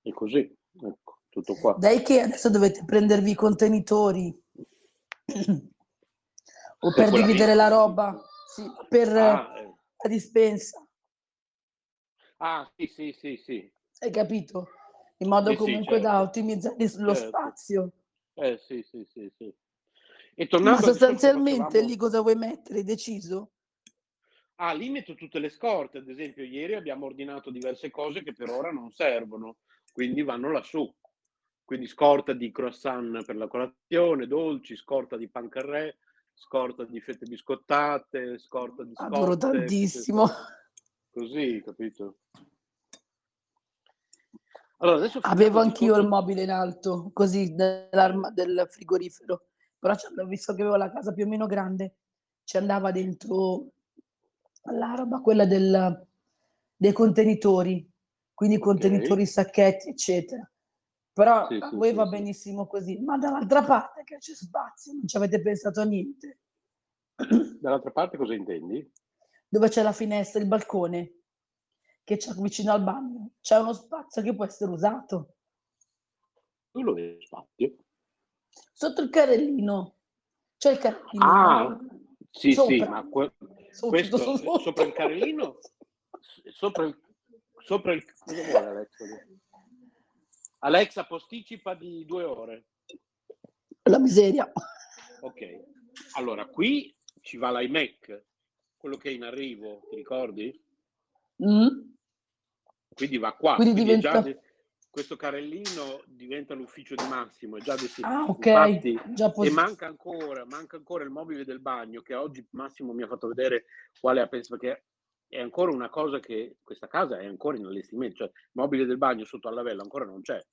e così, ecco, tutto qua. Dai che adesso dovete prendervi i contenitori. o per dividere la roba, sì, per Ah, eh, la dispensa, ah, sì, sì, sì, sì. hai capito? In modo Sì, sì, comunque da certo. ottimizzare lo Certo. spazio. Eh, sì, sì, sì, sì. E Ma tornando che sostanzialmente facevamo- lì cosa vuoi mettere? Hai deciso? Ah, lì metto tutte le scorte, ad esempio ieri abbiamo ordinato diverse cose che per ora non servono, quindi vanno lassù. Quindi scorta di croissant per la colazione, dolci, scorta di pancarré, scorta di fette biscottate, scorta di Adoro scotte, tantissimo. Così, capito? Allora, adesso Avevo anch'io il mobile in alto, così del frigorifero, però visto che avevo la casa più o meno grande, ci andava dentro la roba, quella del- dei contenitori, quindi contenitori, sacchetti, eccetera. Però Sì, a voi sì, va sì. benissimo così, ma dall'altra parte che c'è spazio, non ci avete pensato a niente. Dall'altra parte cosa intendi? Dove c'è la finestra, il balcone, che c'è vicino al bagno, c'è uno spazio che può essere usato. Tu lo vedi spazio. Sotto il carrellino. C'è il carrellino. Ah, sì, sì, ma que- Sotto, questo sotto, sotto. sopra il carrellino, s- sopra il, sopra il Alexa? Alexa posticipa di due ore. La miseria. Ok, allora qui ci va l'iMac, quello che è in arrivo, ti ricordi? Mm? Quindi va qua. Quindi quindi è già diventa- de- questo carrellino diventa l'ufficio di Massimo, è già destinato. Ah, ok. Infatti, Già E posi- manca ancora, manca ancora il mobile del bagno che oggi Massimo mi ha fatto vedere quale ha pensato, perché è ancora una cosa che questa casa è ancora in allestimento, cioè il mobile del bagno sotto alla vella ancora non c'è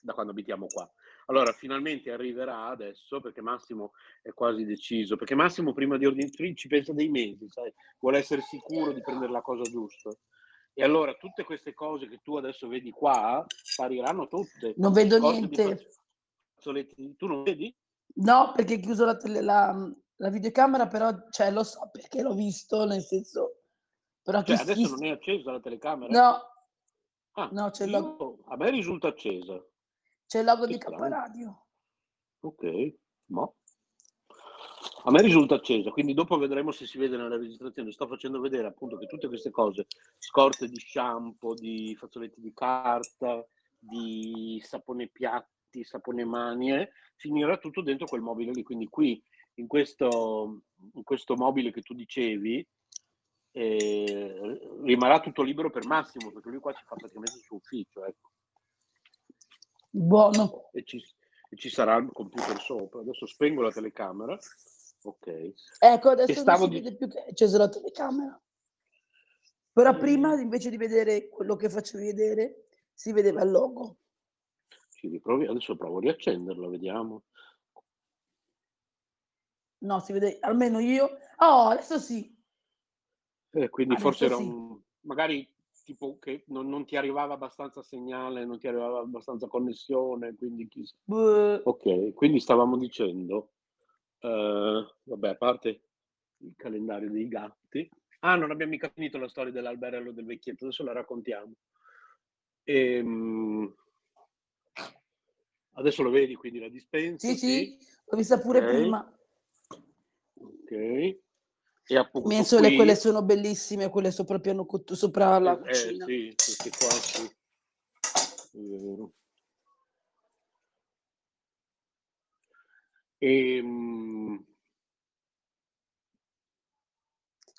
da quando abitiamo qua. Allora finalmente arriverà adesso perché Massimo è quasi deciso, perché Massimo prima di ordinare ci pensa dei mesi, sai, vuole essere sicuro di prendere la cosa giusta. E allora tutte queste cose che tu adesso vedi qua spariranno tutte. Non vedo niente. fazzoletti- Tu non vedi? No, perché ho chiuso la, tele- la- la videocamera, però cioè, lo so perché l'ho visto, nel senso... Però Cioè, adesso chi- non è accesa la telecamera? No, Ah, no, c'è il logo, A me risulta accesa. c'è il logo Che di. Caparadio. Ok, ma a me risulta accesa, quindi dopo vedremo se si vede nella registrazione. Sto facendo vedere appunto che tutte queste cose, scorte di shampoo, di fazzoletti di carta, di sapone piatti, sapone mani, eh, finirà tutto dentro quel mobile lì. Quindi qui in questo, in questo mobile che tu dicevi eh, rimarrà tutto libero per Massimo, perché lui qua ci fa praticamente il suo ufficio. Ecco. Buono. e ci, e ci sarà il computer sopra. Adesso spengo la telecamera. Ok. Ecco, adesso non stavo si di- vede più che è accesa la telecamera. Però Mm. prima, invece di vedere quello che facevi vedere, si vedeva il logo. Ci riprovi. Adesso provo a riaccenderla, vediamo. No, si vede, almeno io. Oh, adesso sì. Eh, quindi Adesso forse era sì. un... magari tipo che non, non ti arrivava abbastanza segnale, non ti arrivava abbastanza connessione, quindi chissà. Beh, Ok, quindi stavamo dicendo, eh, vabbè, a parte il calendario dei gatti. Ah, non abbiamo mica finito la storia dell'alberello del vecchietto, adesso la raccontiamo. Ehm, adesso lo vedi, quindi la dispensa. Sì, sì, l'ho vista pure Ok. prima. Ok. E appunto Mensole, qui- quelle sono bellissime, quelle sopra il piano sopra la eh, cucina. sì, queste qua sì. È vero. Ehm,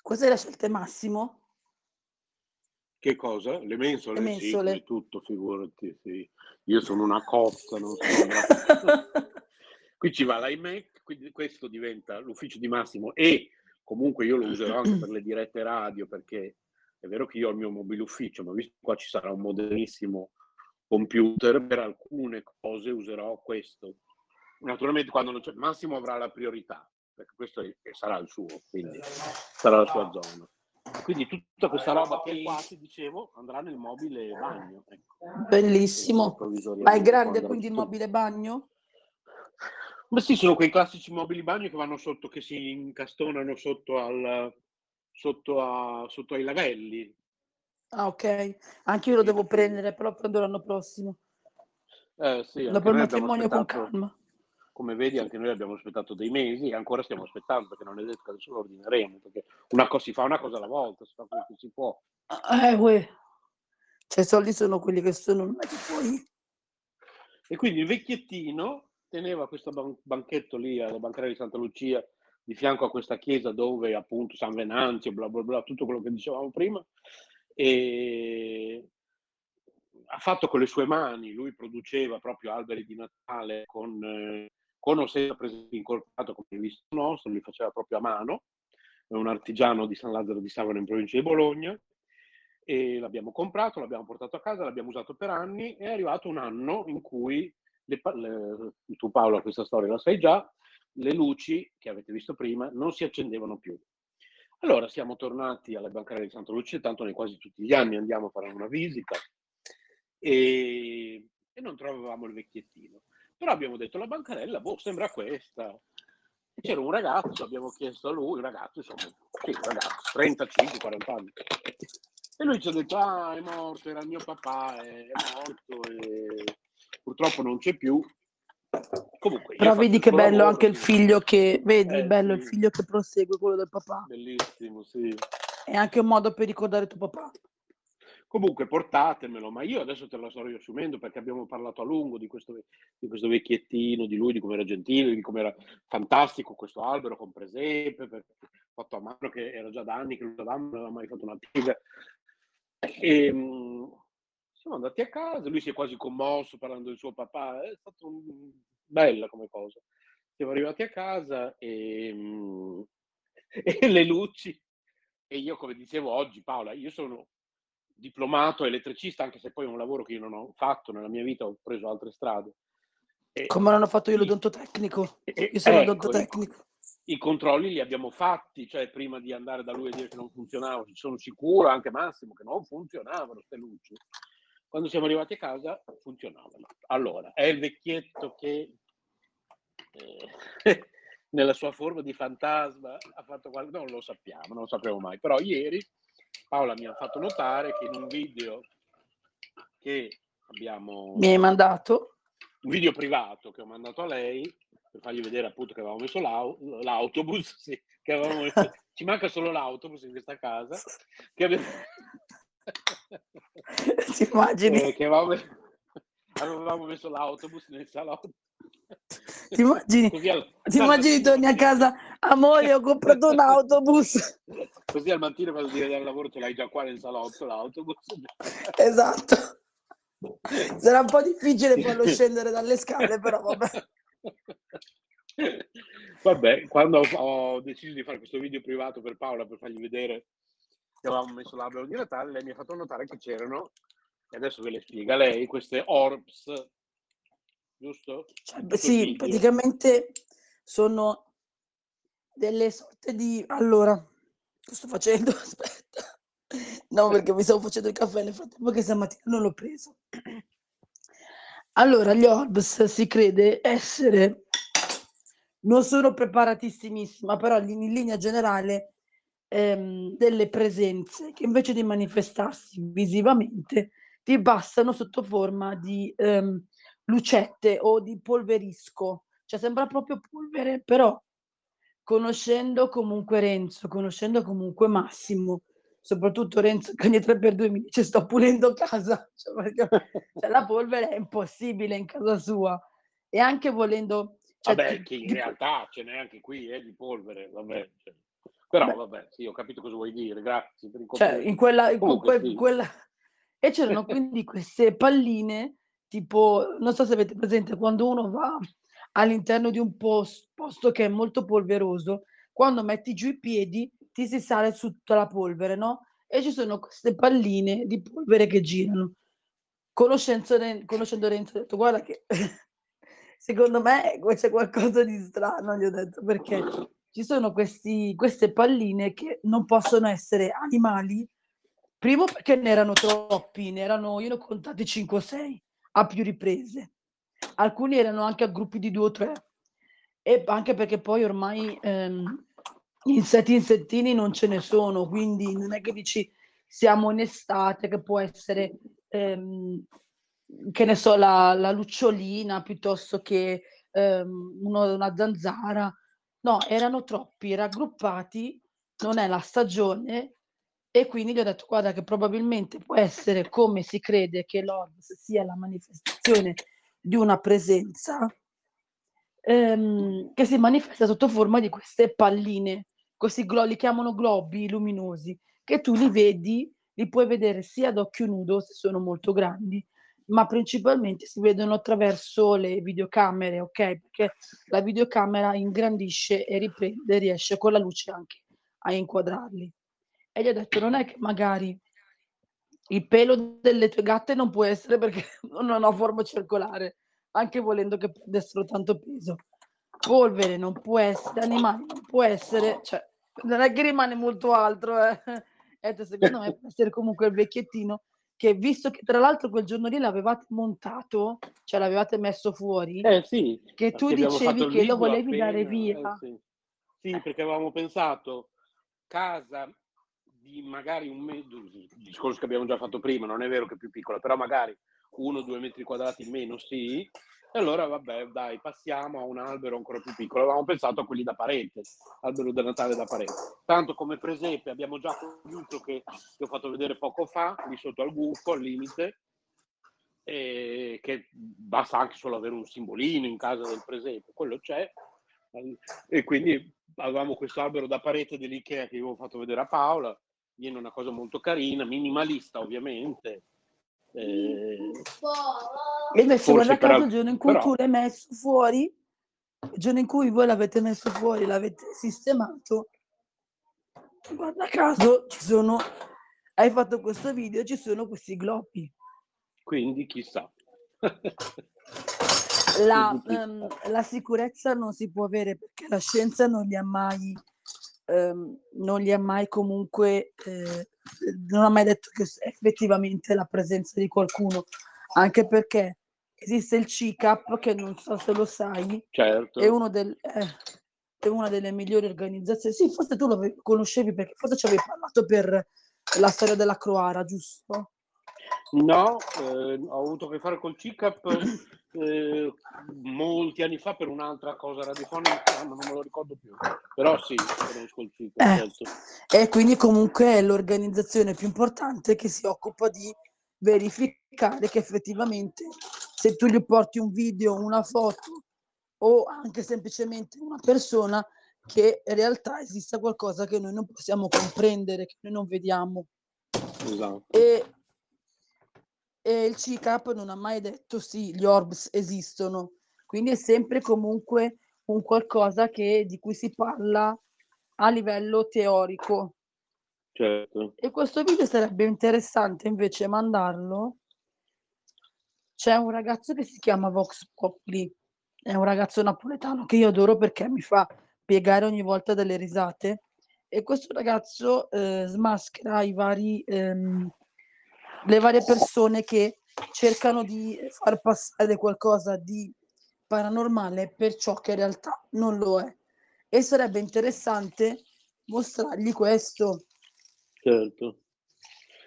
Cos'è la scelta Massimo? Che cosa? Le mensole? Le mensole. Sì, tutto, figurati. Sì. Io sono una cotta, non so. Qui ci va l'iMac, quindi questo diventa l'ufficio di Massimo e comunque io lo userò anche per le dirette radio perché è vero che io ho il mio mobile ufficio, ma visto che qua ci sarà un modernissimo computer, per alcune cose userò questo. Naturalmente quando non c'è Massimo avrà la priorità, perché questo è, sarà il suo, quindi sarà la sua zona. Quindi tutta questa roba che è qua, ti dicevo, andrà nel mobile bagno. Ecco. Bellissimo. Ma è grande quindi il mobile bagno? Ma sì, sono quei classici mobili bagno che vanno sotto, che si incastonano sotto, al, sotto, a, sotto ai lavelli. Ah, ok. Anche io lo devo prendere, però prendo l'anno prossimo. Eh, sì, Dopo il matrimonio con calma come vedi anche noi abbiamo aspettato dei mesi e ancora stiamo aspettando perché non è detto che adesso lo ordineremo, perché una cosa, si fa una cosa alla volta, si fa quello che si può. Eh, uè. Cioè i soldi sono quelli che sono, non è che poi... E quindi il vecchiettino teneva questo ban- banchetto lì alla bancaria di Santa Lucia di fianco a questa chiesa dove appunto San Venanzio, bla bla bla, tutto quello che dicevamo prima, e ha fatto con le sue mani, lui produceva proprio alberi di Natale con eh, con o senza presenza incorporato come il visto nostro, li faceva proprio a mano, è un artigiano di San Lazzaro di Savano in provincia di Bologna, e l'abbiamo comprato, l'abbiamo portato a casa, l'abbiamo usato per anni, è arrivato un anno in cui, le, le, tu Paolo questa storia la sai già, le luci che avete visto prima non si accendevano più. Allora siamo tornati alle bancarie di Santa Lucia, tanto noi quasi tutti gli anni andiamo a fare una visita e, e non trovavamo il vecchiettino. Però abbiamo detto la bancarella, boh, sembra questa. C'era un ragazzo, abbiamo chiesto a lui, un ragazzo, insomma, sì, un ragazzo, 35-40 anni. E lui ci ha detto, ah, è morto, era il mio papà, è, morto, e purtroppo non c'è più. Comunque, Però vedi che bello lavoro, anche il figlio che, vedi, eh, bello sì. il figlio che prosegue quello del papà. Bellissimo, sì. È anche un modo per ricordare tuo papà. Comunque portatemelo, ma io adesso te lo sto riassumendo perché abbiamo parlato a lungo di questo, di questo vecchiettino, di lui, di come era gentile, di come era fantastico questo albero con presepe, fatto a mano che era già da anni che lui non aveva mai fatto una piega. E, ehm, siamo andati a casa, lui si è quasi commosso parlando del suo papà, è stata un... bella come cosa. Siamo arrivati a casa e, e le luci, e io come dicevo oggi Paola, io sono diplomato elettricista, anche se poi è un lavoro che io non ho fatto nella mia vita, ho preso altre strade. E, Come l'hanno fatto io l'odontotecnico? Io sono ecco, odontotecnico. I, I controlli li abbiamo fatti, cioè prima di andare da lui a dire che non funzionava, sono sicuro, anche Massimo, che non funzionavano queste luci. Quando siamo arrivati a casa funzionavano. Allora, è il vecchietto che eh, nella sua forma di fantasma ha fatto qualcosa, non lo sappiamo, non lo sapremo mai, però ieri Paola mi ha fatto notare che in un video che abbiamo... Mi hai mandato? Un video privato che ho mandato a lei per fargli vedere appunto che avevamo messo l'au- l'autobus, sì, che avevamo messo... ci manca solo l'autobus in questa casa, che abbiamo... Ti immagini? Eh, che avevamo... avevamo messo l'autobus nel salotto. Ti immagini, ti immagini torni a casa, amore, ho comprato un autobus. Così al mattino quando ti dal lavoro ce l'hai già qua nel salotto l'autobus. Esatto. Sarà un po' difficile farlo scendere dalle scale, però vabbè. Vabbè, quando ho deciso di fare questo video privato per Paola per fargli vedere che avevamo messo l'albero di Natale, lei mi ha fatto notare che c'erano, e adesso ve le spiega lei, queste orbs giusto? Cioè, sì, praticamente sono delle sorte di... Allora, che sto facendo? Aspetta. No, perché mi stavo facendo il caffè nel frattempo che stamattina non l'ho preso. Allora, gli orbs si crede essere... Non sono preparatissimissima, però in linea generale ehm, delle presenze che invece di manifestarsi visivamente ti passano sotto forma di ehm, lucette o di polverisco, cioè sembra proprio polvere, però conoscendo comunque Renzo, conoscendo comunque Massimo, soprattutto Renzo che ogni 3x2 mi dice sto pulendo casa, cioè, perché, cioè, la polvere è impossibile in casa sua e anche volendo... Cioè, vabbè, che in ti... realtà ce n'è anche qui eh, di polvere, vabbè. Cioè, Però Beh. vabbè, sì, ho capito cosa vuoi dire, grazie per il Cioè, in quella, in Comunque, que- sì. quella- E c'erano quindi queste palline, tipo, non so se avete presente, quando uno va all'interno di un pos- posto che è molto polveroso, quando metti giù i piedi ti si sale su tutta la polvere, no? E ci sono queste palline di polvere che girano. Conoscenzo Ren- conoscendo Renzo, ho detto, guarda che secondo me c'è qualcosa di strano, gli ho detto, perché ci sono questi, queste palline che non possono essere animali, primo perché ne erano troppi, ne erano, io ne ho contati 5 o 6 a più riprese. Alcuni erano anche a gruppi di due o tre, e anche perché poi ormai ehm, insetti insettini non ce ne sono, quindi non è che dici siamo in estate, che può essere, ehm, che ne so, la, la lucciolina piuttosto che ehm, uno- una zanzara. No, erano troppi, raggruppati, non è la stagione e quindi gli ho detto guarda che probabilmente può essere come si crede che l'Orbs sia la manifestazione di una presenza ehm, che si manifesta sotto forma di queste palline, questi glo- li chiamano globi luminosi, che tu li vedi, li puoi vedere sia ad occhio nudo se sono molto grandi, ma principalmente si vedono attraverso le videocamere, ok? Perché la videocamera ingrandisce e riprende, riesce con la luce anche a inquadrarli. E gli ho detto, non è che magari il pelo delle tue gatte non può essere perché non ha forma circolare, anche volendo che prendessero tanto peso. Polvere non può essere, animali non può essere, cioè, non è che rimane molto altro, eh. Ho detto, secondo me può essere comunque il vecchiettino che visto che tra l'altro quel giorno lì l'avevate montato, cioè l'avevate messo fuori, Eh sì, che tu dicevi che lo volevi dare appena, eh, via. sì. Sì, perché avevamo pensato casa di magari un il discorso che abbiamo già fatto prima, non è vero che è più piccola, però magari uno o due metri quadrati in meno, sì. E allora vabbè, dai, passiamo a un albero ancora più piccolo. Avevamo pensato a quelli da parete, albero da Natale da parete. Tanto come presepe abbiamo già conosciuto che ti ho fatto vedere poco fa, lì sotto al gufo, al limite, e che basta anche solo avere un simbolino in casa del presepe, quello c'è. E quindi avevamo questo albero da parete dell'Ikea che avevo fatto vedere a Paola, viene una cosa molto carina, minimalista ovviamente. Eh, E invece guarda caso il giorno in cui però- tu l'hai messo fuori, il giorno in cui voi l'avete messo fuori, l'avete sistemato, guarda caso ci sono, hai fatto questo video, ci sono questi globi. quindi chissà. La, ehm, la sicurezza non si può avere perché la scienza non li ha mai, ehm, non li ha mai comunque, eh, non ha mai detto che effettivamente la presenza di qualcuno, anche perché esiste il CICAP che non so se lo sai, certo. è, uno del, eh, è una delle migliori organizzazioni. Sì, forse tu lo conoscevi perché forse ci avevi parlato per la storia della Croara, giusto? No, eh, ho avuto a che fare col CICAP eh, molti anni fa per un'altra cosa radiofonica, non me lo ricordo più. Però sì, conosco il CICAP, Eh. E quindi comunque è l'organizzazione più importante che si occupa di verificare che effettivamente se tu gli porti un video, una foto o anche semplicemente una persona, che in realtà esista qualcosa che noi non possiamo comprendere, che noi non vediamo. Esatto. E, e il CICAP non ha mai detto sì, gli orbs esistono, quindi è sempre comunque un qualcosa che, di cui si parla a livello teorico. certo. E questo video sarebbe interessante invece mandarlo. C'è un ragazzo che si chiama Vox Populi, è un ragazzo napoletano che io adoro perché mi fa piegare ogni volta delle risate. E questo ragazzo eh, smaschera i vari, ehm, le varie persone che cercano di far passare qualcosa di paranormale per ciò che in realtà non lo è. E sarebbe interessante mostrargli questo. certo.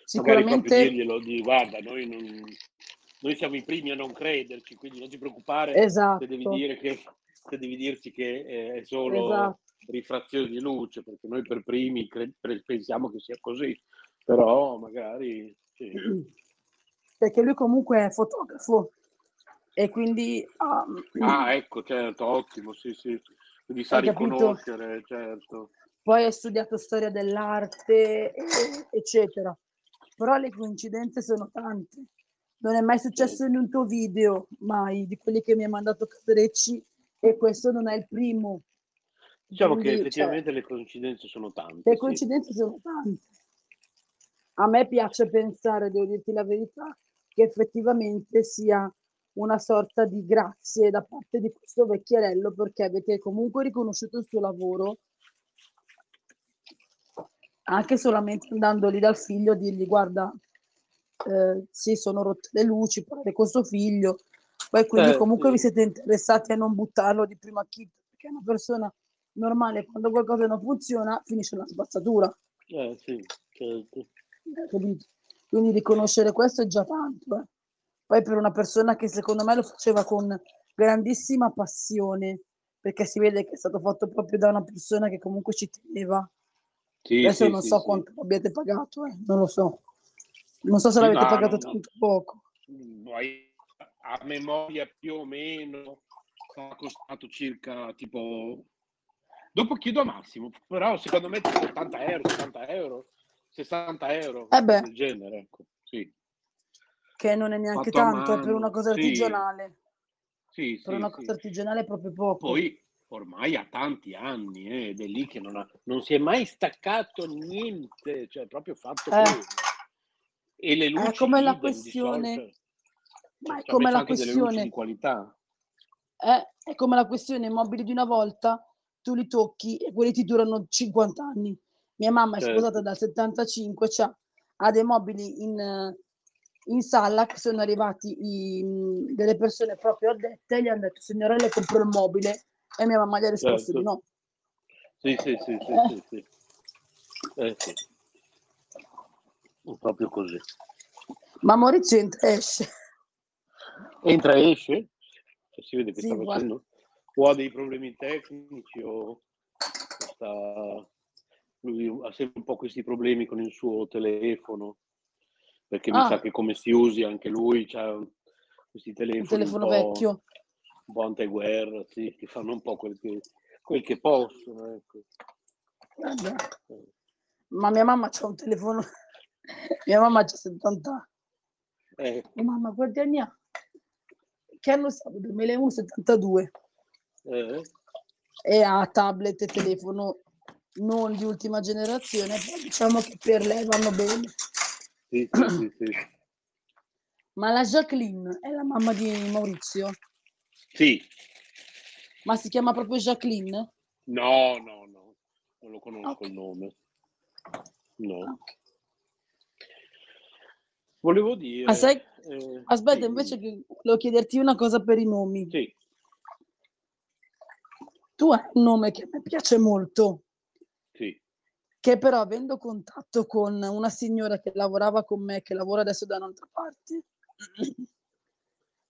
Sicuramente dirglielo, di guarda, noi, non- noi siamo i primi a non crederci, quindi non ti preoccupare esatto. se devi, dire che, se devi dirci che eh, è solo Esatto. rifrazione di luce, perché noi per primi cre- pensiamo che sia così, però magari sì. perché lui comunque è fotografo e quindi ha Ah, ecco, certo, ottimo, sì, sì. Quindi sa Hai capito? riconoscere, certo. poi hai studiato storia dell'arte, eccetera. Però le coincidenze sono tante. Non è mai successo in un tuo video, mai, di quelli che mi ha mandato Casarecci, e questo non è il primo. Diciamo Quindi, che cioè, effettivamente cioè, le coincidenze sono tante. Le sì. coincidenze sono tante. A me piace pensare, devo dirti la verità, che effettivamente sia una sorta di grazie da parte di questo vecchierello perché avete comunque riconosciuto il suo lavoro anche solamente andando lì dal figlio a dirgli guarda eh, sì sono rotte le luci parlare con suo figlio poi quindi eh, comunque sì. vi siete interessati a non buttarlo di prima acchito perché è una persona normale quando qualcosa non funziona finisce una spazzatura eh, sì, certo. Quindi riconoscere questo è già tanto eh. poi per una persona che secondo me lo faceva con grandissima passione perché si vede che è stato fatto proprio da una persona che comunque ci teneva sì, Adesso sì, non so quanto abbiate pagato, eh. non lo so. Non so se l'avete no, pagato no, tanto poco. A memoria più o meno ha costato circa tipo... Dopo chiedo a Massimo, però secondo me 80 euro, 70 euro, 60 euro, eh beh. del genere, ecco, sì. Che non è neanche Fatto tanto, è per una cosa artigianale. Sì, per una cosa artigianale è proprio poco. Poi ormai ha tanti anni eh, ed è lì che non, ha, non, si è mai staccato niente, cioè proprio fatto eh. E le luci è come la questione, ma è come la questione di qualità. Eh, è come la questione, i mobili di una volta tu li tocchi e quelli ti durano 50 anni. Mia mamma certo. è sposata dal 75, cioè, ha dei mobili in, in sala che sono arrivati i, delle persone proprio addette e gli hanno detto signorelle compro il mobile e mia mamma gli ha risposto certo. di no. Sì, sì, sì, sì, eh. sì, sì. Eh, sì. Proprio così. Ma Maurizio entra e esce. Entra e esce? Cioè, si vede che sì, sta facendo... O ha dei problemi tecnici o sta... Lui ha sempre un po' questi problemi con il suo telefono perché ah. mi sa che come si usi anche lui c'ha questi telefoni un telefono un vecchio un po' anteguerra, sì, che fanno un po' quel che, quel che possono. Ecco. Ma mia mamma c'ha un telefono, mia mamma ha 70 anni. Eh. Mamma, quanti anni ha? Che anno siamo? 2001, 72. Eh. E ha tablet e telefono non di ultima generazione, però diciamo che per lei vanno bene. Sì, sì, sì, sì. Ma la Jacqueline è la mamma di Maurizio? Sì. Ma si chiama proprio Jacqueline? No, no, no, non lo conosco okay. il nome. No. Okay. Volevo dire... Ah, sai... eh, Aspetta, sì. invece che volevo chiederti una cosa per i nomi. Sì. Tu hai un nome che mi piace molto. Che però avendo contatto con una signora che lavorava con me, che lavora adesso da un'altra parte,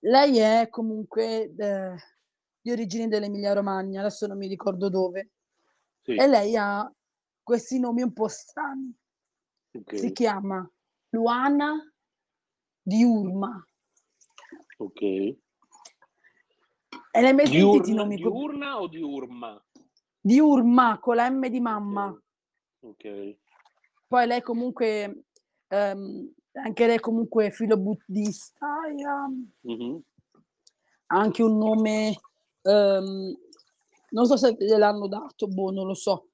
lei è comunque eh, di origini dell'Emilia Romagna, adesso non mi ricordo dove. Sì. E lei ha questi nomi un po' strani. Okay. Si chiama Luana Diurma. Ok. E l'hai mai sentito i nomi? Diurna o Diurma? Diurma, con la M di mamma. Ok. okay. Poi lei comunque um, anche lei comunque filo buddista, mm-hmm. anche un nome, um, non so se gliel'hanno dato, boh, non lo so.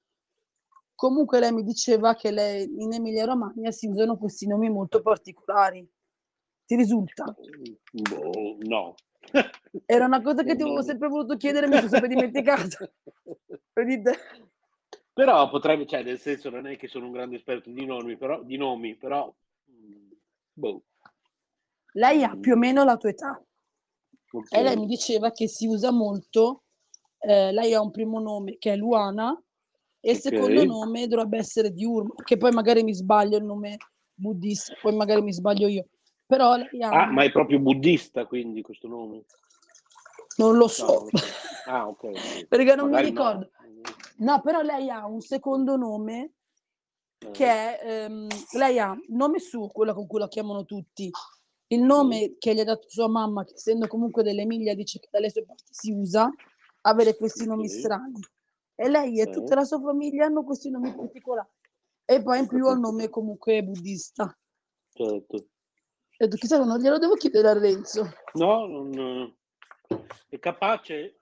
Comunque lei mi diceva che lei, in Emilia Romagna si usano questi nomi molto particolari. Ti risulta? Boh, no. Era una cosa che ti avevo sempre voluto chiedere mi sono sempre dimenticato. Però potrebbe, cioè, nel senso, non è che sono un grande esperto di nomi, però, di nomi, però Boh. Lei ha più o meno la tua età. Okay. E lei mi diceva che si usa molto, eh, lei ha un primo nome che è Luana e il okay. secondo nome dovrebbe essere Diurma, che poi magari mi sbaglio il nome buddista, poi magari mi sbaglio io. Però lei ha... Ah, ma è proprio buddista quindi questo nome? Non lo so. No, ah, ok. Perché non magari mi ricordo. No. No, però lei ha un secondo nome che è, ehm, lei ha il nome suo, quello con cui la chiamano tutti, il nome che gli ha dato sua mamma, che essendo comunque dell'Emilia dice che dalle sue parti si usa, avere questi nomi strani. E lei e Sì. tutta la sua famiglia hanno questi nomi particolari. E poi in più ha il nome comunque buddista. Certo. E detto, chissà, non glielo devo chiedere a Renzo. No, non... è capace,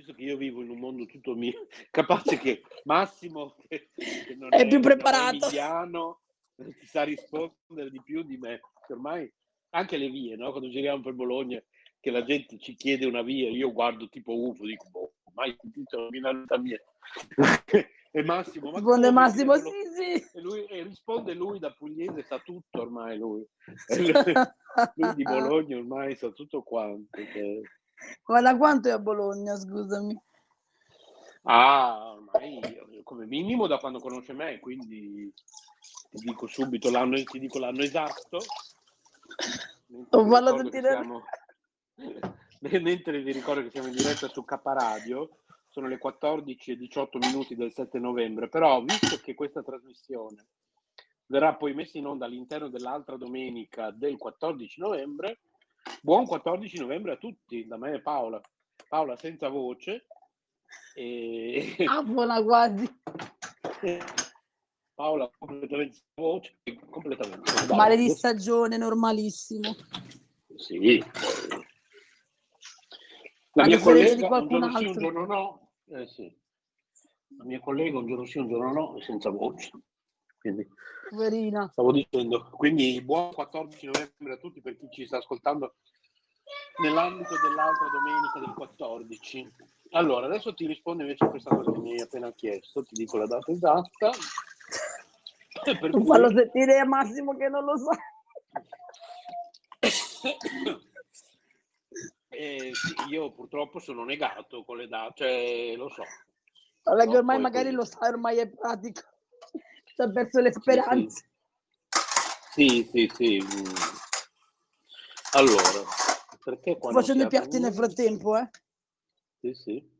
visto che io vivo in un mondo tutto mio, capace che Massimo, che, che non È più non preparato. emiliano, ti sa rispondere di più di me. Che Ormai anche le vie, no? quando giriamo per Bologna, che la gente ci chiede una via, io guardo tipo UFO, dico, boh, mai sentito una vita mia. e Massimo, ma Risponde? Massimo, sì, sì. E, lui, e risponde lui da pugliese, sa tutto ormai lui. lui di Bologna ormai sa tutto quanto. cioè. Ma da quanto è a Bologna, scusami? Ah, ormai come minimo da quando conosce me, quindi ti dico subito l'anno, ti dico l'anno esatto. Non che sentire- siamo- Mentre vi ricordo che siamo in diretta su K Radio, sono le 14 e 18 minuti del 7 novembre, però visto che questa trasmissione verrà poi messa in onda all'interno dell'altra domenica del 14 novembre, buon 14 novembre a tutti, da me e Paola. Paola senza voce. E... Ah, buona quasi. Paola completamente senza voce, completamente. Male di stagione, normalissimo. Sì. La mia collega un giorno sì, un altro. giorno no. Eh sì. La mia collega un giorno sì, un giorno no, senza voce. Quindi Poverina. stavo dicendo, quindi buon 14 novembre a tutti per chi ci sta ascoltando nell'ambito dell'altra domenica del 14. Allora, adesso ti rispondo invece a questa cosa che mi hai appena chiesto, ti dico la data esatta. Per Non cui- fallo sentire a Massimo che non lo sa. Eh, sì, io purtroppo sono negato con le date, cioè lo so. No, ormai magari così. lo sa, ormai è pratica. Ci ha perso le speranze. Sì, sì, sì. mm. Allora, perché qua Sto facendo i piatti nel frattempo, eh. Sì, sì.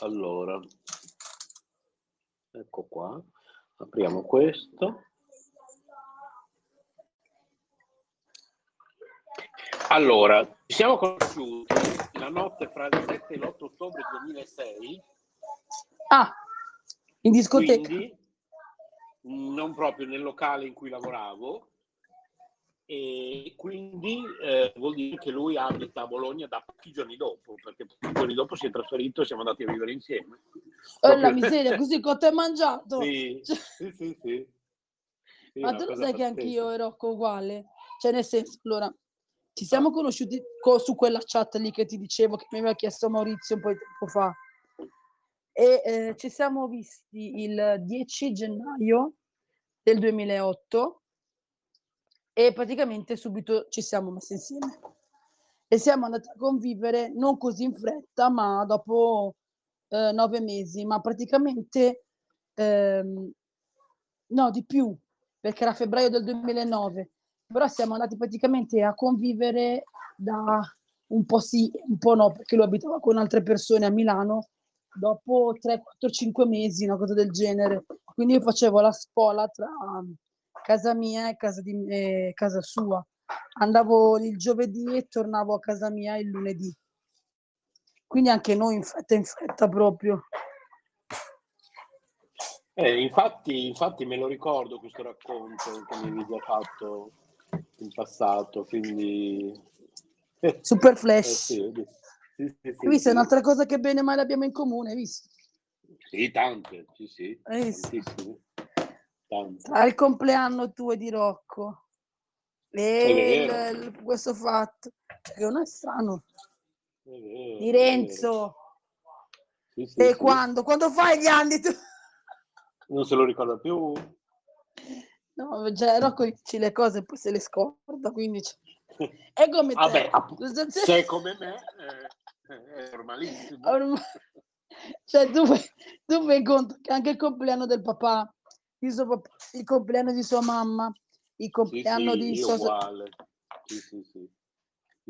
Allora, ecco qua. Apriamo questo. Allora, ci siamo conosciuti la notte fra il 7 e l'8 ottobre 2006, Ah, in discoteca. quindi non proprio nel locale in cui lavoravo, e quindi eh, vuol dire che lui abita a Bologna da pochi giorni dopo, perché pochi giorni dopo si è trasferito e siamo andati a vivere insieme. Oh, la miseria, così cosa hai mangiato? Sì, Cioè- sì, sì, sì. Sì, Ma tu lo sai che anch'io e Rocco uguale? Cioè, nel senso, allora, ci siamo conosciuti co- su quella chat lì che ti dicevo, che mi aveva chiesto Maurizio un po' tempo fa. E eh, ci siamo visti il 10 gennaio del 2008 e praticamente subito ci siamo messi insieme. E siamo andati a convivere non così in fretta, ma dopo eh, nove mesi, ma praticamente ehm, no, di più, perché era febbraio del 2009, però siamo andati praticamente a convivere da un po' sì, un po' no, perché lui abitava con altre persone a Milano, dopo 3, 4, 5 mesi, una cosa del genere. Quindi io facevo la spola tra casa mia e casa, di, e casa sua. Andavo il giovedì e tornavo a casa mia il lunedì. Quindi anche noi in fretta in fretta proprio. Eh, infatti, infatti me lo ricordo questo racconto che mi avevi fatto in passato, quindi... Eh, Super eh, flash. sì, sì, sì, sì, visto? È un'altra cosa che bene o male abbiamo in comune, visto? Sì, tante, sì, sì. Tante. Il compleanno tuo e di Rocco e il- il- questo fatto, cioè, che non è strano, È vero, di. Renzo. E quando? Quando fai gli anni tu? Non se lo ricorda più. No, cioè, Rocco dici le cose e poi se le scorda, quindi... È come te. Vabbè, app- Sostanzi- se è come me, eh, è normalissimo. Ormai- Cioè, tu fai, tu fai conto che anche il compleanno del papà, il, suo papà, il compleanno di sua mamma, il Sì, compleanno sì, di io sua... uguale. Sì, sì, sì.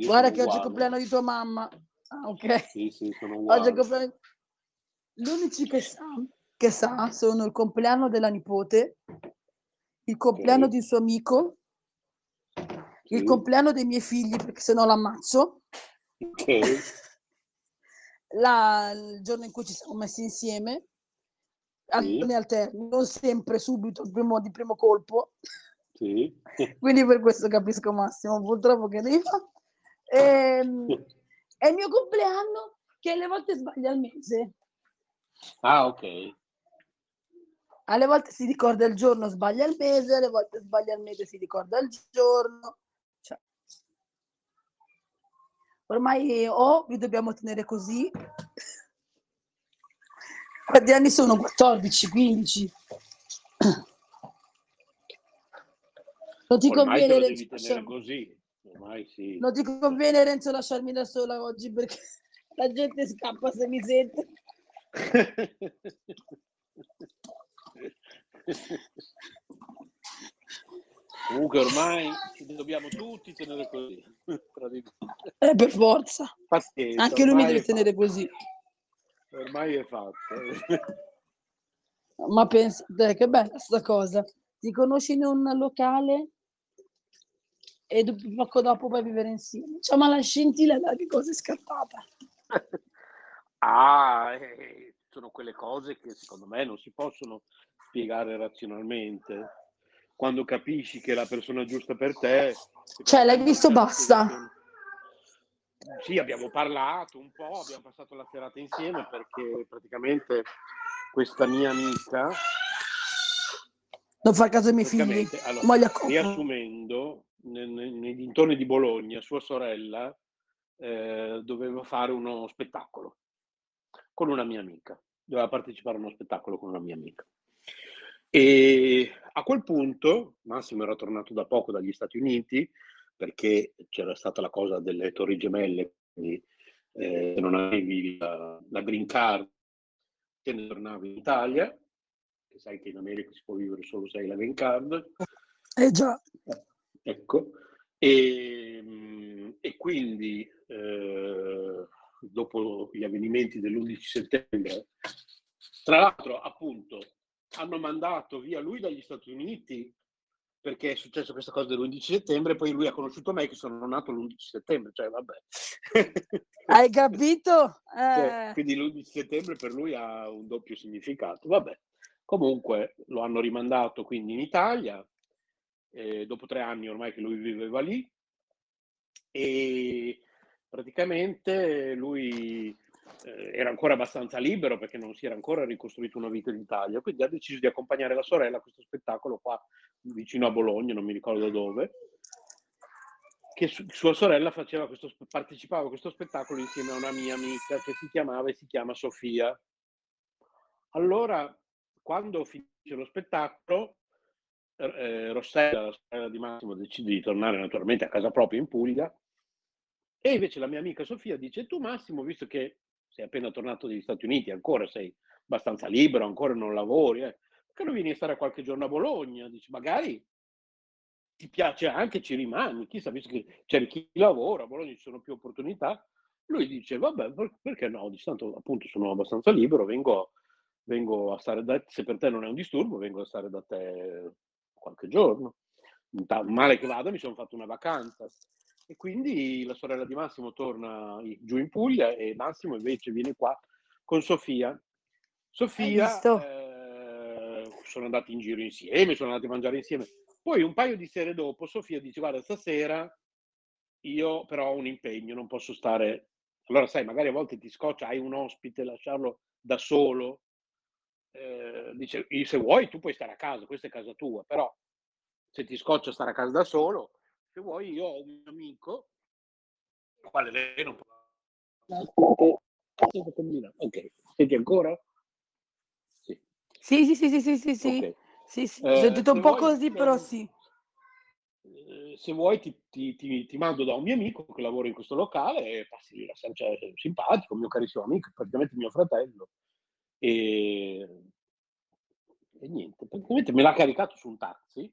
Guarda che oggi è il uguale. compleanno di tua mamma. Ah, ok. Sì, sì, Oggi è uguale. il compleanno... Gli unici che sa, che sa sono il compleanno della nipote, il compleanno Ok. di un suo amico, il Sì. compleanno dei miei figli, perché se no l'ammazzo, Ok. La- il giorno in cui ci siamo messi insieme, alterni alterni, non sempre subito primo- di primo colpo, Sì. quindi per questo capisco Massimo, purtroppo che devi fare. Ehm, è il mio compleanno che alle volte sbaglia il mese, Ah, ok. alle volte si ricorda il giorno, sbaglia il mese, alle volte sbaglia il mese, si ricorda il giorno. Cioè, ormai o vi dobbiamo tenere così. Quanti anni sono? 14, 15. Non ti Ormai conviene, Renzo, così. Ormai sì. non ti conviene Renzo lasciarmi da sola oggi perché la gente scappa se mi sente. Comunque ormai dobbiamo tutti tenere così. Eh, per forza. Pazienza, Anche lui mi deve tenere fatto. così. Ormai è fatto. Ma pensa, dai, che bella sta cosa. Ti conosci in un locale e poco dopo vai a vivere insieme. Cioè, ma la scintilla da che cosa è scattata? Ah, eh, sono quelle cose che secondo me non si possono spiegare razionalmente. Quando capisci che è la persona giusta per te... Cioè, l'hai visto, basta. Sì, abbiamo parlato un po', abbiamo passato la serata insieme perché praticamente questa mia amica, Non fa caso ai miei figli. allora, riassumendo, ne- ne- nei dintorni di Bologna, sua sorella eh, doveva fare uno spettacolo con una mia amica, doveva partecipare a uno spettacolo con una mia amica. E a quel punto Massimo era tornato da poco dagli Stati Uniti perché c'era stata la cosa delle torri gemelle, quindi eh, non avevi la, la green card te ne tornavi in Italia, che sai che in America si può vivere solo se hai la green card, Eh già. Ecco, e, mm, e quindi eh, dopo gli avvenimenti dell'11 settembre, tra l'altro appunto hanno mandato via lui dagli Stati Uniti perché è successa questa cosa dell'11 settembre, poi lui ha conosciuto me che sono nato l'11 settembre, cioè vabbè. Hai capito? Cioè, Eh, quindi l'11 settembre per lui ha un doppio significato. Vabbè, comunque lo hanno rimandato quindi in Italia, eh, dopo tre anni ormai che lui viveva lì, e praticamente lui eh, era ancora abbastanza libero perché non si era ancora ricostruito una vita in Italia, quindi ha deciso di accompagnare la sorella a questo spettacolo qua vicino a Bologna, non mi ricordo dove, che su- sua sorella questo, partecipava a questo spettacolo insieme a una mia amica che si chiamava e si chiama Sofia. Allora, quando finisce lo spettacolo, eh, Rossella, la sorella di Massimo, decide di tornare naturalmente a casa propria in Puglia e invece la mia amica Sofia dice, tu Massimo, visto che sei appena tornato dagli Stati Uniti, ancora sei abbastanza libero, ancora non lavori, eh, perché non vieni a stare qualche giorno a Bologna? Dice, magari ti piace anche, ci rimani, chissà, visto che c'è chi lavora, a Bologna ci sono più opportunità. Lui dice, vabbè, per- perché no? Dice, tanto appunto sono abbastanza libero, vengo, vengo a stare da te, se per te non è un disturbo, vengo a stare da te qualche giorno. Male che vada, mi sono fatto una vacanza. E quindi la sorella di Massimo torna giù in Puglia e Massimo invece viene qua con Sofia. Sofia eh, sono andati in giro insieme, sono andati a mangiare insieme. Poi un paio di sere dopo Sofia dice guarda stasera io però ho un impegno, non posso stare. Allora sai, magari a volte ti scoccia, hai un ospite, lasciarlo da solo. Eh, dice, "Io se vuoi tu puoi stare a casa, questa è casa tua, però se ti scoccia stare a casa da solo, se vuoi io ho un amico, il quale lei non può... Ok, senti ancora? Sì. Sì, sì, sì, sì, sì, sì, sì. ok. Sì, sì. Eh, Ho sentito un po' vuoi, così, però sì. Eh, se vuoi ti, ti- ti- ti mando da un mio amico che lavora in questo locale e passi lì cioè, simpatico, mio carissimo amico, praticamente mio fratello. E, e niente, praticamente me l'ha caricato su un taxi,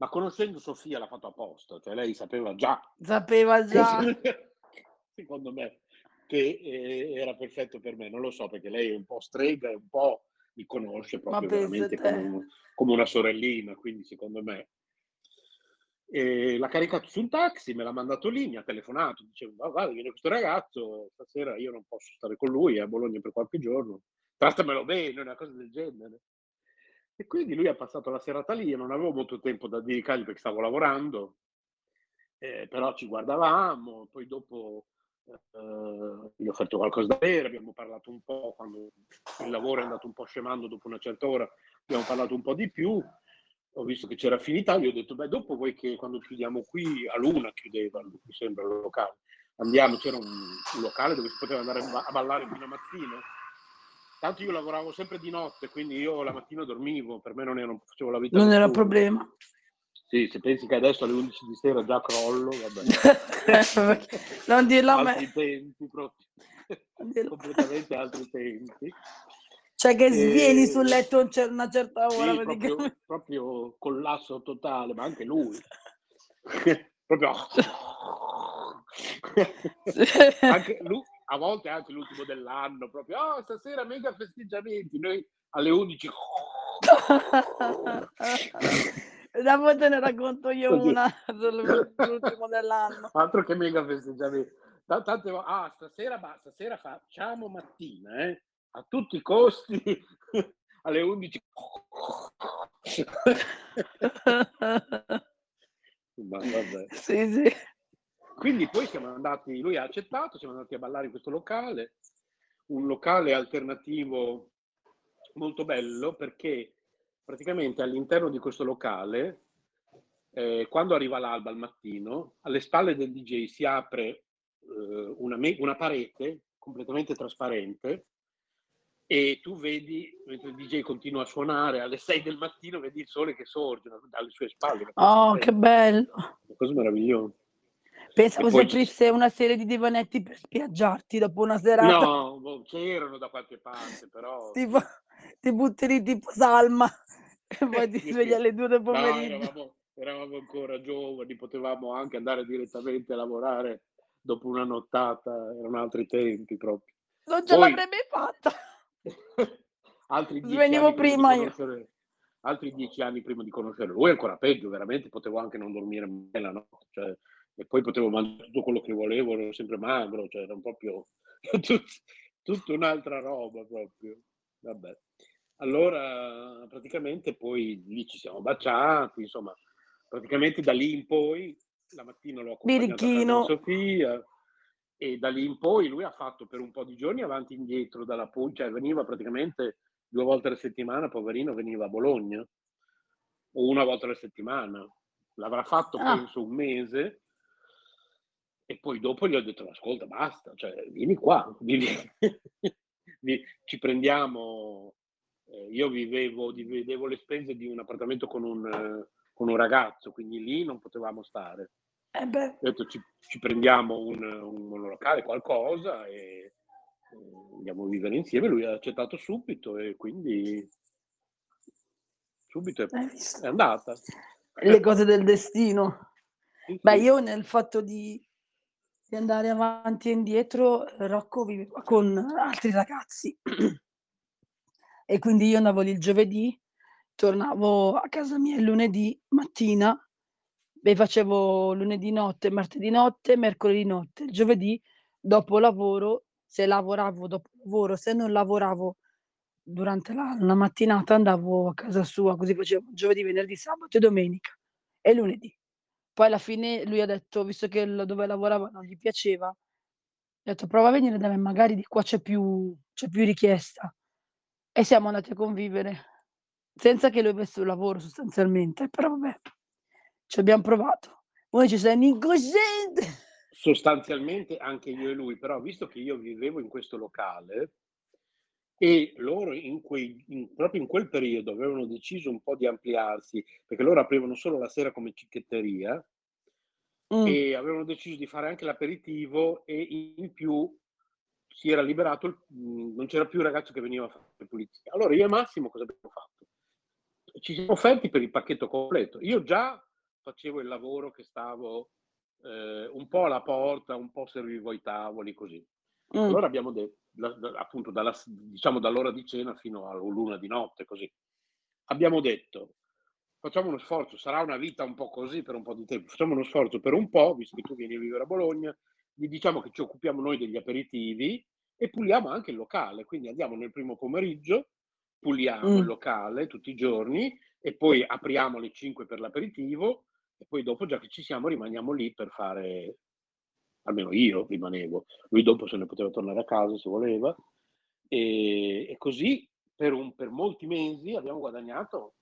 ma conoscendo Sofia l'ha fatto apposta, cioè lei sapeva già, Sapeva già. secondo me, che eh, era perfetto per me, non lo so perché lei è un po' strega e un po' mi conosce proprio veramente te. come, un- come una sorellina, quindi secondo me E l'ha caricato su un taxi, me l'ha mandato lì, mi ha telefonato, diceva, va, va, viene questo ragazzo, stasera io non posso stare con lui, è a Bologna per qualche giorno, trattamelo bene, una cosa del genere. E quindi lui ha passato la serata lì, io non avevo molto tempo da dedicargli perché stavo lavorando, eh, però ci guardavamo, poi dopo eh, gli ho offerto qualcosa da bere, abbiamo parlato un po' quando il lavoro è andato un po' scemando dopo una certa ora, abbiamo parlato un po' di più, ho visto che c'era finita, gli ho detto, beh, dopo vuoi che quando chiudiamo qui, a luna chiudeva, mi sembra, il locale, andiamo, c'era un, un locale dove si poteva andare a ballare fino a mattina. Tanto io lavoravo sempre di notte, quindi io la mattina dormivo, per me non, era, facevo la vita. Non era un problema. Sì, se pensi che adesso alle 11 di sera già crollo, vabbè. non dirlo a me. Altri tempi proprio. Completamente altri tempi. Cioè che svieni e... sul letto una certa ora. Sì, proprio, proprio, collasso totale, ma anche lui. proprio... anche lui, a volte anche l'ultimo dell'anno, proprio, oh, stasera mega festeggiamenti, noi alle 11... Dopo te ne racconto io una sull'ultimo dell'anno. Altro che mega festeggiamenti. Tante, ah, stasera, stasera facciamo mattina, eh? a tutti i costi alle 11. Ma vabbè. Sì, sì. Quindi poi siamo andati, lui ha accettato, siamo andati a ballare in questo locale, un locale alternativo molto bello perché praticamente all'interno di questo locale, eh, quando arriva l'alba al mattino, alle spalle del DJ si apre eh, una, una parete completamente trasparente e tu vedi, mentre il DJ continua a suonare alle 6 del mattino, vedi il sole che sorge dalle sue spalle. Oh, che bello! Una cosa meravigliosa. Pensavo si aprisse una serie di divanetti per spiaggiarti dopo una serata. No, boh, c'erano da qualche parte, però... tipo, ti butti lì tipo salma e poi ti svegli alle 2 del pomeriggio. No, eravamo, eravamo ancora giovani, potevamo anche andare direttamente a lavorare dopo una nottata, erano altri tempi proprio. Non ce poi... l'avrei mai fatta! altri dieci Venivo prima io. Altri dieci anni prima di conoscerlo. Lui ancora peggio, veramente potevo anche non dormire mai la notte. Cioè, e poi potevo mangiare tutto quello che volevo, ero sempre magro, cioè era proprio tut, tutta un'altra roba proprio. Vabbè. Allora, praticamente poi lì ci siamo baciati, insomma, praticamente da lì in poi, la mattina l'ho accompagnato a Sofia, e da lì in poi lui ha fatto per un po' di giorni avanti e indietro dalla Puglia, cioè veniva praticamente due volte alla settimana, poverino, veniva a Bologna, o una volta alla settimana. L'avrà fatto ah. penso un mese e poi dopo gli ho detto ascolta basta, cioè vieni qua, vieni. ci prendiamo, eh, io vivevo, dividevo le spese di un appartamento con un, con un ragazzo, quindi lì non potevamo stare. Eh ho detto ci, ci prendiamo un, un, monolocale, qualcosa e, andiamo a vivere insieme. Lui ha accettato subito e quindi subito è, è andata. Le cose del destino. Sì, Beh, io nel fatto di, di, andare avanti e indietro, Rocco viveva con altri ragazzi e quindi io andavo lì il giovedì, tornavo a casa mia il lunedì mattina Beh, facevo lunedì notte, martedì notte, mercoledì notte. Il giovedì dopo lavoro, se lavoravo dopo lavoro, se non lavoravo durante la, la mattinata andavo a casa sua, così facevo giovedì, venerdì, sabato e domenica e lunedì. Poi alla fine lui ha detto, visto che dove lavorava non gli piaceva, ha detto prova a venire da me, magari di qua c'è più, c'è più richiesta. E siamo andati a convivere senza che lui avesse un lavoro sostanzialmente, però vabbè. Ci abbiamo provato. Voi ci sei incosciente. Sostanzialmente anche io e lui, però visto che io vivevo in questo locale e loro in quei, in, proprio in quel periodo avevano deciso un po' di ampliarsi, perché loro aprivano solo la sera come cicchetteria mm. e avevano deciso di fare anche l'aperitivo e in più si era liberato, non c'era più il ragazzo che veniva a fare pulizia. Allora io e Massimo cosa abbiamo fatto? Ci siamo offerti per il pacchetto completo. Io già facevo il lavoro che stavo eh, un po' alla porta, un po' servivo i tavoli, così. Mm. Allora abbiamo detto, appunto, dalla, diciamo dall'ora di cena fino alla luna di notte, così. Abbiamo detto, facciamo uno sforzo, sarà una vita un po' così per un po' di tempo, facciamo uno sforzo per un po', visto che tu vieni a vivere a Bologna, gli diciamo che ci occupiamo noi degli aperitivi e puliamo anche il locale, quindi andiamo nel primo pomeriggio, puliamo Mm. il locale tutti i giorni e poi apriamo alle 5 per l'aperitivo e poi dopo, già che ci siamo, rimaniamo lì per fare, almeno io rimanevo, lui dopo se ne poteva tornare a casa se voleva e, e così per, un- per molti mesi abbiamo guadagnato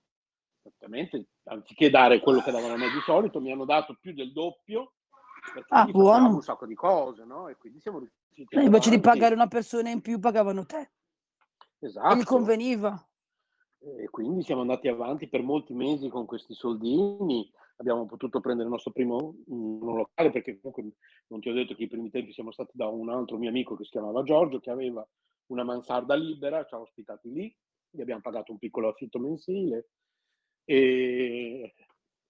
praticamente, anziché dare quello che davano a me di solito, mi hanno dato più del doppio perché Ah, buono. un sacco di cose, no? E quindi siamo riusciti Eh, Invece di pagare una persona in più, pagavano te. E gli Esatto. conveniva. E quindi siamo andati avanti per molti mesi con questi soldini. Abbiamo potuto prendere il nostro primo mm, locale perché comunque non ti ho detto che i primi tempi siamo stati da un altro mio amico che si chiamava Giorgio che aveva una mansarda libera, ci ha ospitati lì, gli abbiamo pagato un piccolo affitto mensile e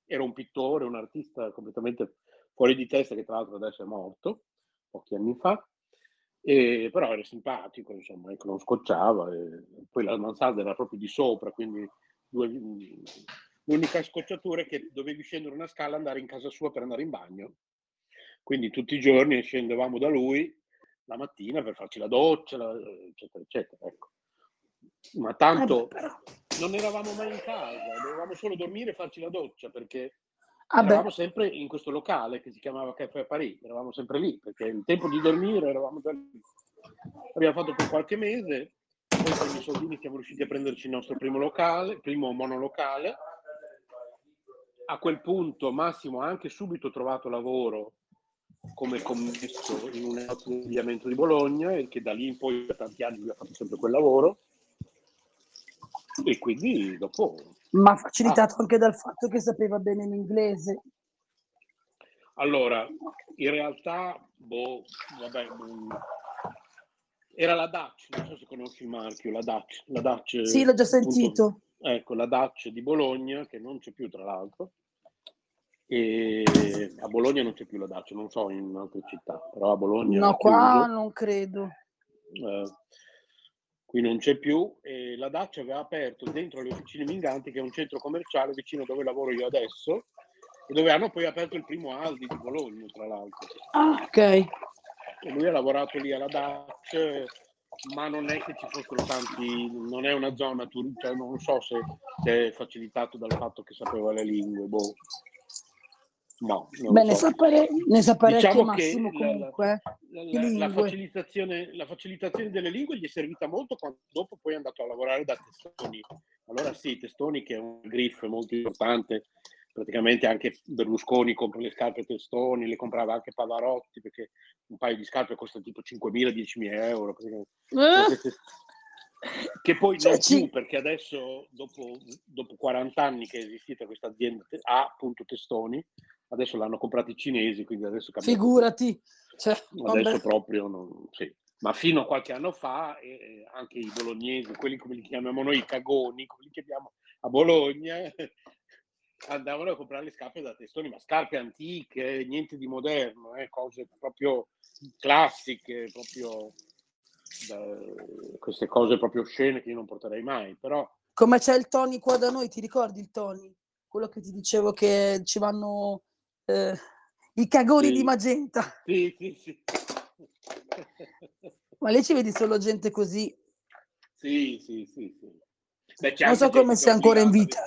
era un pittore, un artista completamente fuori di testa che tra l'altro adesso è morto pochi anni fa. E, però era simpatico, insomma, ecco, non scocciava. E poi la mansarda era proprio di sopra, quindi due- l'unica scocciatura è che dovevi scendere una scala e andare in casa sua per andare in bagno. Quindi tutti i giorni scendevamo da lui la mattina per farci la doccia, la- eccetera, eccetera. Ecco. Ma Eh beh, tanto non eravamo mai in casa, dovevamo solo dormire e farci la doccia perché Ah, beh. eravamo sempre in questo locale che si chiamava Caffè Paris, eravamo sempre lì perché il tempo di dormire eravamo già lì. Abbiamo fatto per qualche mese, poi con i soldini siamo riusciti a prenderci il nostro primo locale, primo monolocale. A quel punto Massimo ha anche subito trovato lavoro come commesso in un abbigliamento di Bologna e che da lì in poi per tanti anni lui ha fatto sempre quel lavoro. E quindi dopo Ma facilitato anche dal fatto che sapeva bene l'inglese. Allora, in realtà, boh, vabbè, era la Dutch, non so se conosci il marchio, la Dutch, la Dutch, Sì, l'ho già appunto, sentito. ecco, la Dutch di Bologna, che non c'è più tra l'altro, e a Bologna non c'è più la Dutch, non so in altre città, però a Bologna No, qua chiuso. non credo. Eh, qui non c'è più e la Dacia aveva aperto dentro le officine Minganti che è un centro commerciale vicino dove lavoro io adesso e dove hanno poi aperto il primo Aldi di Bologna tra l'altro Ah, ok. e lui ha lavorato lì alla Dacia ma non è che ci fossero tanti non è una zona turistica non so se, se è facilitato dal fatto che sapeva le lingue boh. No Beh, lo ne so sa, pare- ne sa parecchie Diciamo che Massimo la- la- comunque. eh. la, la- la facilitazione, la facilitazione delle lingue gli è servita molto quando dopo poi è andato a lavorare da Testoni. Allora sì, Testoni che è un griff molto importante, praticamente anche Berlusconi compra le scarpe Testoni, le comprava anche Pavarotti perché un paio di scarpe costa tipo 5.000-10.000 euro. Eh? Che poi Cioè, non ci- più perché adesso dopo, dopo 40 anni che è esistita questa azienda appunto Testoni, adesso l'hanno comprati i cinesi, quindi adesso cambia. Figurati. Cioè, Adesso vabbè. proprio non, sì. Ma fino a qualche anno fa eh, anche i bolognesi, quelli come li chiamiamo noi, i cagoni, quelli che abbiamo a Bologna, andavano a comprare le scarpe da testoni, ma scarpe antiche, niente di moderno, eh, cose proprio classiche, proprio da- queste cose proprio scene che io non porterei mai, però Come c'è il Tony qua da noi, ti ricordi il Tony? Quello che ti dicevo che ci vanno eh, i cagoni Sì. di magenta. sì, sì, sì. Ma lì ci vedi solo gente così. Sì, sì, sì, sì. Beh, Non so come sia ancora in vita.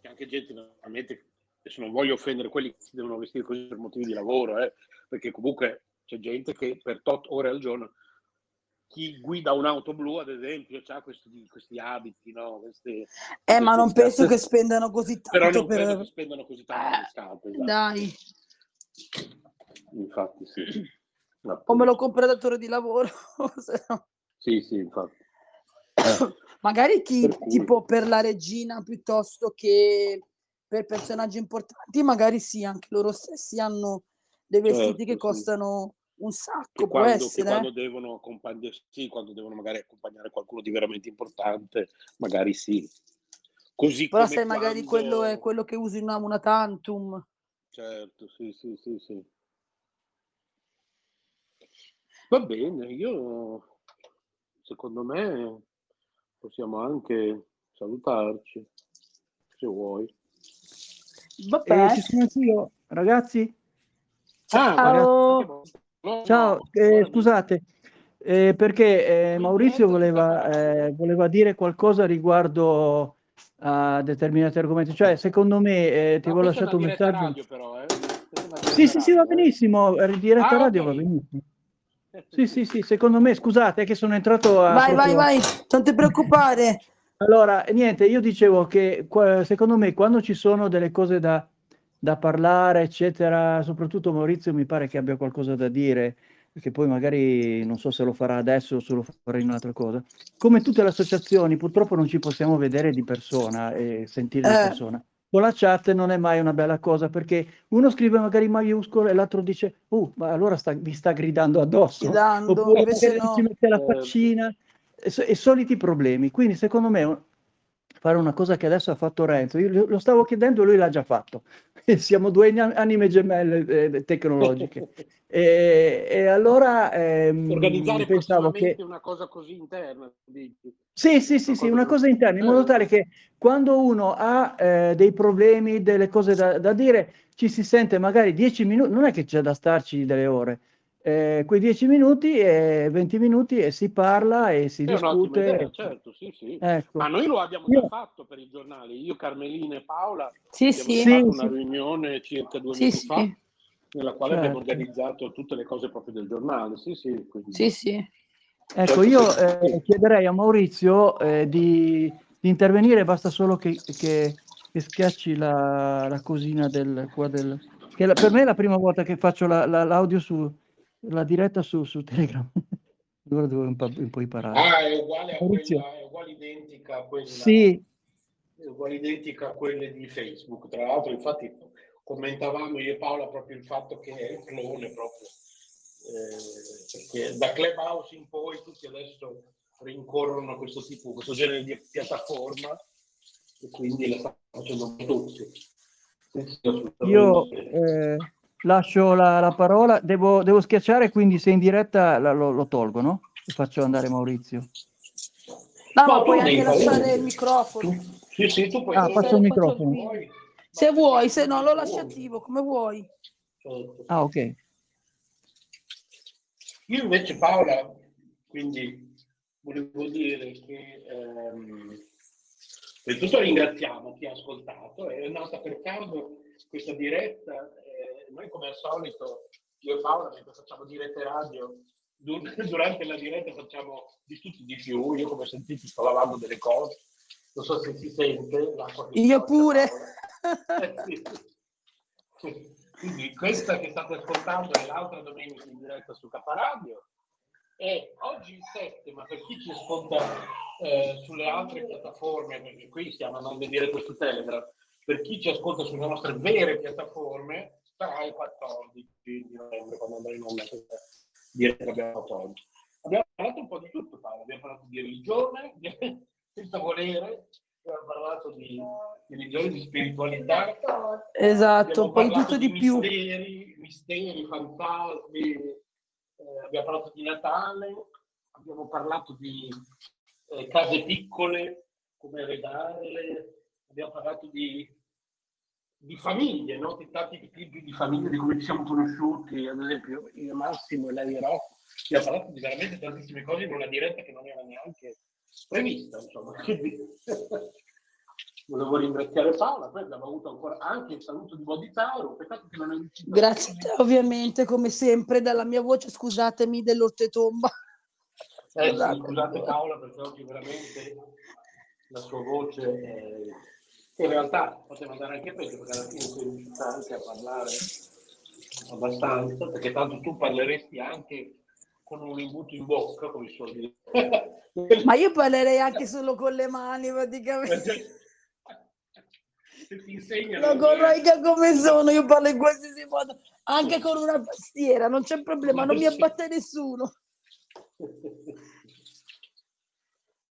C'è anche gente naturalmente, adesso non voglio offendere quelli che si devono vestire così per motivi di lavoro, eh, perché comunque c'è gente che per tot ore al giorno, chi guida un'auto blu ad esempio, ha questi, questi abiti, no? Queste, Eh, ma non penso scarpe. che spendano così Però tanto non credo che per... spendano così tanto per le scarpe. esatto. Dai, Infatti sì. o me lo compra datore di lavoro. se no- Sì, sì, infatti. Magari chi, Per tipo per la regina piuttosto che per personaggi importanti, magari sì, anche loro stessi hanno dei vestiti Certo, che sì. Un sacco, quando, che essere. quando eh. devono sì, quando devono magari accompagnare qualcuno di veramente importante, magari sì. Così Però come sai, magari quello è quando- quello che usi in una, una tantum. Certo, sì, sì, sì, sì. Va bene, io secondo me possiamo anche salutarci, se vuoi. Eh, ci sono anch'io, ragazzi. Ciao. Ragazzi. Ciao, eh, scusate, eh, perché eh, Maurizio voleva, eh, voleva dire qualcosa riguardo a determinati argomenti. Cioè, secondo me, eh, ti avevo lasciato un messaggio. radio però, eh? Sì, sì, sì, va radio, benissimo. Diretta Ah, radio ok. va benissimo. Sì, sì, sì, secondo me, scusate, è che sono entrato a... Vai, vai, proprio- vai, non ti preoccupare. Allora, niente, io dicevo che secondo me quando ci sono delle cose da, da parlare, eccetera, soprattutto Maurizio mi pare che abbia qualcosa da dire, perché poi magari non so se lo farà adesso o se lo farà in un'altra cosa. Come tutte le associazioni, purtroppo non ci possiamo vedere di persona e sentire di Eh. persona. Con la chat non è mai una bella cosa perché uno scrive magari in maiuscolo e l'altro dice, uh, ma allora sta- mi sta gridando addosso. Gridando, Oppure invece no. ci mette la Eh. faccina e, e soliti problemi. Quindi, secondo me, fare una cosa che adesso ha fatto Renzo, io lo- stavo chiedendo e lui l'ha già fatto. Siamo due ani- anime gemelle eh, tecnologiche. E, e allora ehm, Organizzare pensavo che. una cosa così interna, dici? Sì, sì, sì, sì, una cosa interna, in modo tale che quando uno ha eh, dei problemi, delle cose da, da dire, ci si sente magari 10 minuti, non è che c'è da starci delle ore, eh, quei 10 minuti e 20 minuti e si parla e si È discute. idea, certo, sì, sì. Ecco. Ma noi lo abbiamo Io- già fatto per i giornali, io, Carmelina e Paola Sì, abbiamo sì. Sì, fatto una sì. riunione circa due Sì, mesi sì. fa, nella quale abbiamo Certo. organizzato tutte le cose proprio del giornale, sì, sì. quindi- Sì, sì. Ecco, io eh, chiederei a Maurizio eh, di, di intervenire, basta solo che, che- che schiacci la, la cosina del, qua del... Che la- per me è la prima volta che faccio la- la- l'audio su, la diretta su, su Telegram. Allora devo un po', un po' imparare. Ah, è uguale a quella, è uguale identica a quella, Sì, è uguale identica a quelle di Facebook. Tra l'altro, infatti, commentavamo io e Paola proprio il fatto che è il clone proprio. eh, perché da Clubhouse in poi tutti adesso rincorrono a questo tipo, questo genere di piattaforma e quindi la stanno facendo tutti. Io eh, lascio la, la parola, devo, devo schiacciare, quindi se in diretta la- lo, lo tolgo, no? E faccio andare Maurizio. No, No, puoi anche fare- lasciare il microfono. Tu- sì, sì, tu puoi Ah, faccio il microfono. Poi- Se vuoi, se no lo lasci attivo, come vuoi. Ah, ok. Io invece Paola, quindi volevo dire che ehm, prima di tutto ringraziamo chi ha ascoltato, è nata per caso questa diretta, noi come al solito, io e Paola mentre facciamo dirette radio, dur- durante la diretta facciamo di tutto di più, io come sentite sto lavando delle cose, non so se si sente Io pure. Eh. Quindi questa che state ascoltando è l'altra domenica in diretta su Caparadio. E oggi il 7, ma per chi ci ascolta eh, sulle altre piattaforme, perché qui stiamo andando a dire questo Telegram, per chi ci ascolta sulle nostre vere piattaforme, sarà il 14 di novembre quando andrà in onda questa diretta che abbiamo oggi. Abbiamo parlato un po' di tutto, Paolo. abbiamo parlato di religione, di- senza volere, abbiamo parlato di, di religione, di spiritualità, Esatto, Abbiamo un po' di tutto di più. Misteri, misteri, fantasmi, eh, abbiamo parlato di Natale, abbiamo parlato di eh, case piccole, come arredarle, abbiamo parlato di, di famiglie, no? di tanti tipi di famiglie, di come ci siamo conosciuti, ad esempio io e Massimo e lei e Rocco, abbiamo parlato di veramente tantissime cose in una diretta che non era neanche prevista, insomma. Volevo ringraziare Paola, poi abbiamo avuto ancora anche il saluto di Boditauro, peccato che non è riuscito. Grazie a te, ovviamente, come sempre, dalla mia voce, scusatemi dell'ortetomba. Eh, Scusate. scusate Paola perché oggi veramente la sua voce è... in realtà poteva andare anche peggio perché alla fine sei riuscita anche a parlare abbastanza perché tanto tu parleresti anche con un imbuto in bocca come si suol dire Ma io parlerei anche solo con le mani, praticamente. se ti Lo corregga come sono, io parlo in qualsiasi modo, anche con una pastiera, non c'è problema, non mi abbatte nessuno.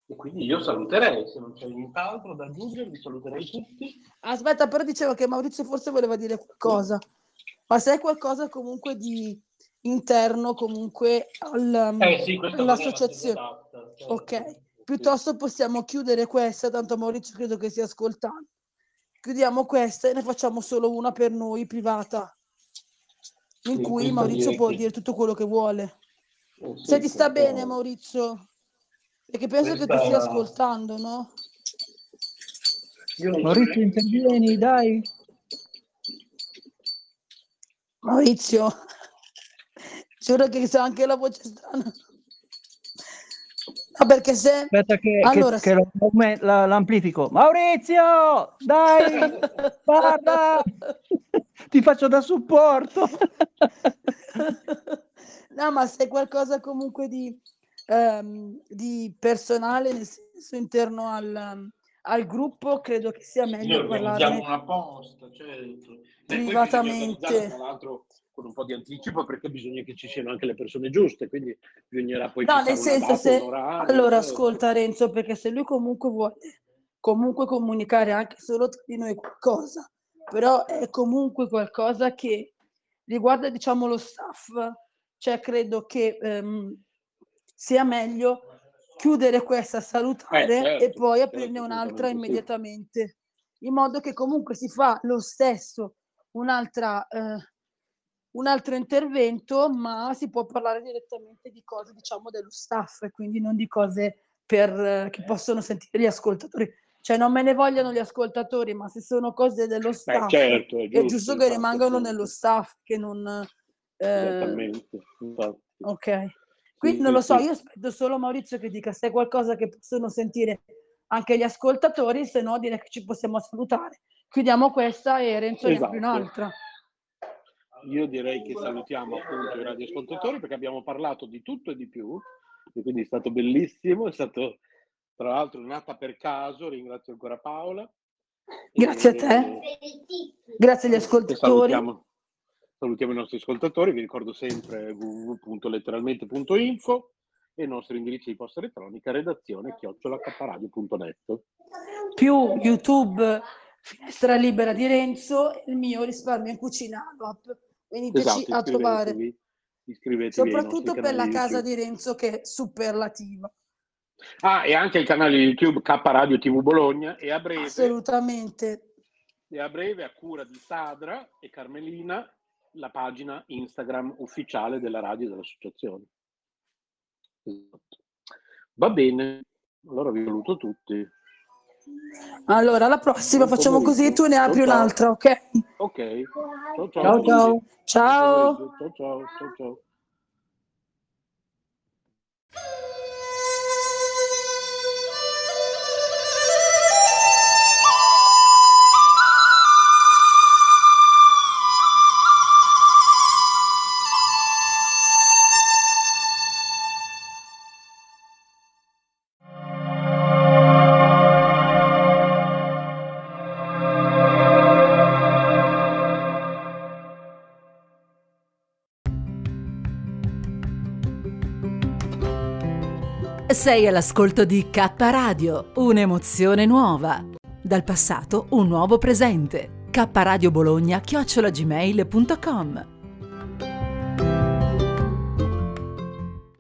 e quindi io saluterei se non c'è nient'altro da aggiungere vi saluterei tutti Aspetta, però dicevo che Maurizio forse voleva dire qualcosa, ma se è qualcosa comunque di interno comunque al, eh sì all'associazione. adatta, certo. Ok, piuttosto possiamo chiudere questa, tanto Maurizio credo che stia ascoltando. chiudiamo questa e ne facciamo solo una per noi privata, in Sì, cui Maurizio può dire tutto quello che vuole. Eh, sì, Se ti sta bene, Maurizio, perché penso che tu Questa- stia ascoltando, no? Io so Maurizio, intervieni, dai. Maurizio, giuro che sa anche la voce strana. No, perché se... Aspetta che, che- Allora, che lo- aumen- la- l'amplifico. Maurizio, dai, parla. Ti faccio da supporto. No, ma se qualcosa comunque di, ehm, di personale, nel senso interno al, al gruppo, credo che sia meglio organizziamo parlarne. una posta, certo. Privatamente. tra l'altro con un po' di anticipo perché bisogna che ci siano anche le persone giuste, quindi bisognerà poi No, nel senso, se... Allora, certo. ascolta Renzo, perché se lui comunque vuole comunque comunicare anche solo tra di noi qualcosa, però è comunque qualcosa che riguarda, diciamo, lo staff, cioè credo che ehm, sia meglio chiudere questa, salutare Eh, certo, e poi certo, aprirne un'altra immediatamente, in modo che comunque si fa lo stesso un'altra, eh, un altro intervento, ma si può parlare direttamente di cose, diciamo, dello staff, e quindi non di cose per, eh, che possono sentire gli ascoltatori. Cioè non me ne vogliono gli ascoltatori, ma se sono cose dello staff, certo, è è giusto, giusto che rimangano nello staff, che non... eh, Esattamente, infatti. ok. Quindi non lo so, io aspetto solo Maurizio che dica se è qualcosa che possono sentire anche gli ascoltatori, se no direi che ci possiamo salutare. Chiudiamo questa e Renzo ne apre Esatto. un'altra. Io direi che salutiamo appunto i radioascoltatori perché abbiamo parlato di tutto e di più, e quindi è stato bellissimo, è stato tra l'altro nata per caso, ringrazio ancora Paola. Grazie a E- te. Grazie agli ascoltatori. Salutiamo, i nostri ascoltatori, vi ricordo sempre www.letteralmente.info e il nostro indirizzo di posta elettronica redazione chiocciolacaparadio.net. più YouTube Finestra Libera di Renzo e il mio risparmio in cucina. Veniteci Esatto, a trovare, iscrivetevi, iscrivetevi soprattutto per la canali casa YouTube. di Renzo che è superlativa. Ah, e anche il canale YouTube K Radio TV Bologna e a breve, Assolutamente. e a breve a cura di Sadra e Carmelina la pagina Instagram ufficiale della radio dell'associazione. Esatto. Va bene, allora vi saluto tutti. Allora, alla prossima Buon facciamo così, tu ne apri pomeriggio. Ciao, un'altra, ok? Ok, ciao ciao. Ciao, ciao. Ciao. pomeriggio. Ciao ciao ciao Sei all'ascolto di K Radio, un'emozione nuova. Dal passato un nuovo presente. K Radio Bologna chiocciolagmail.com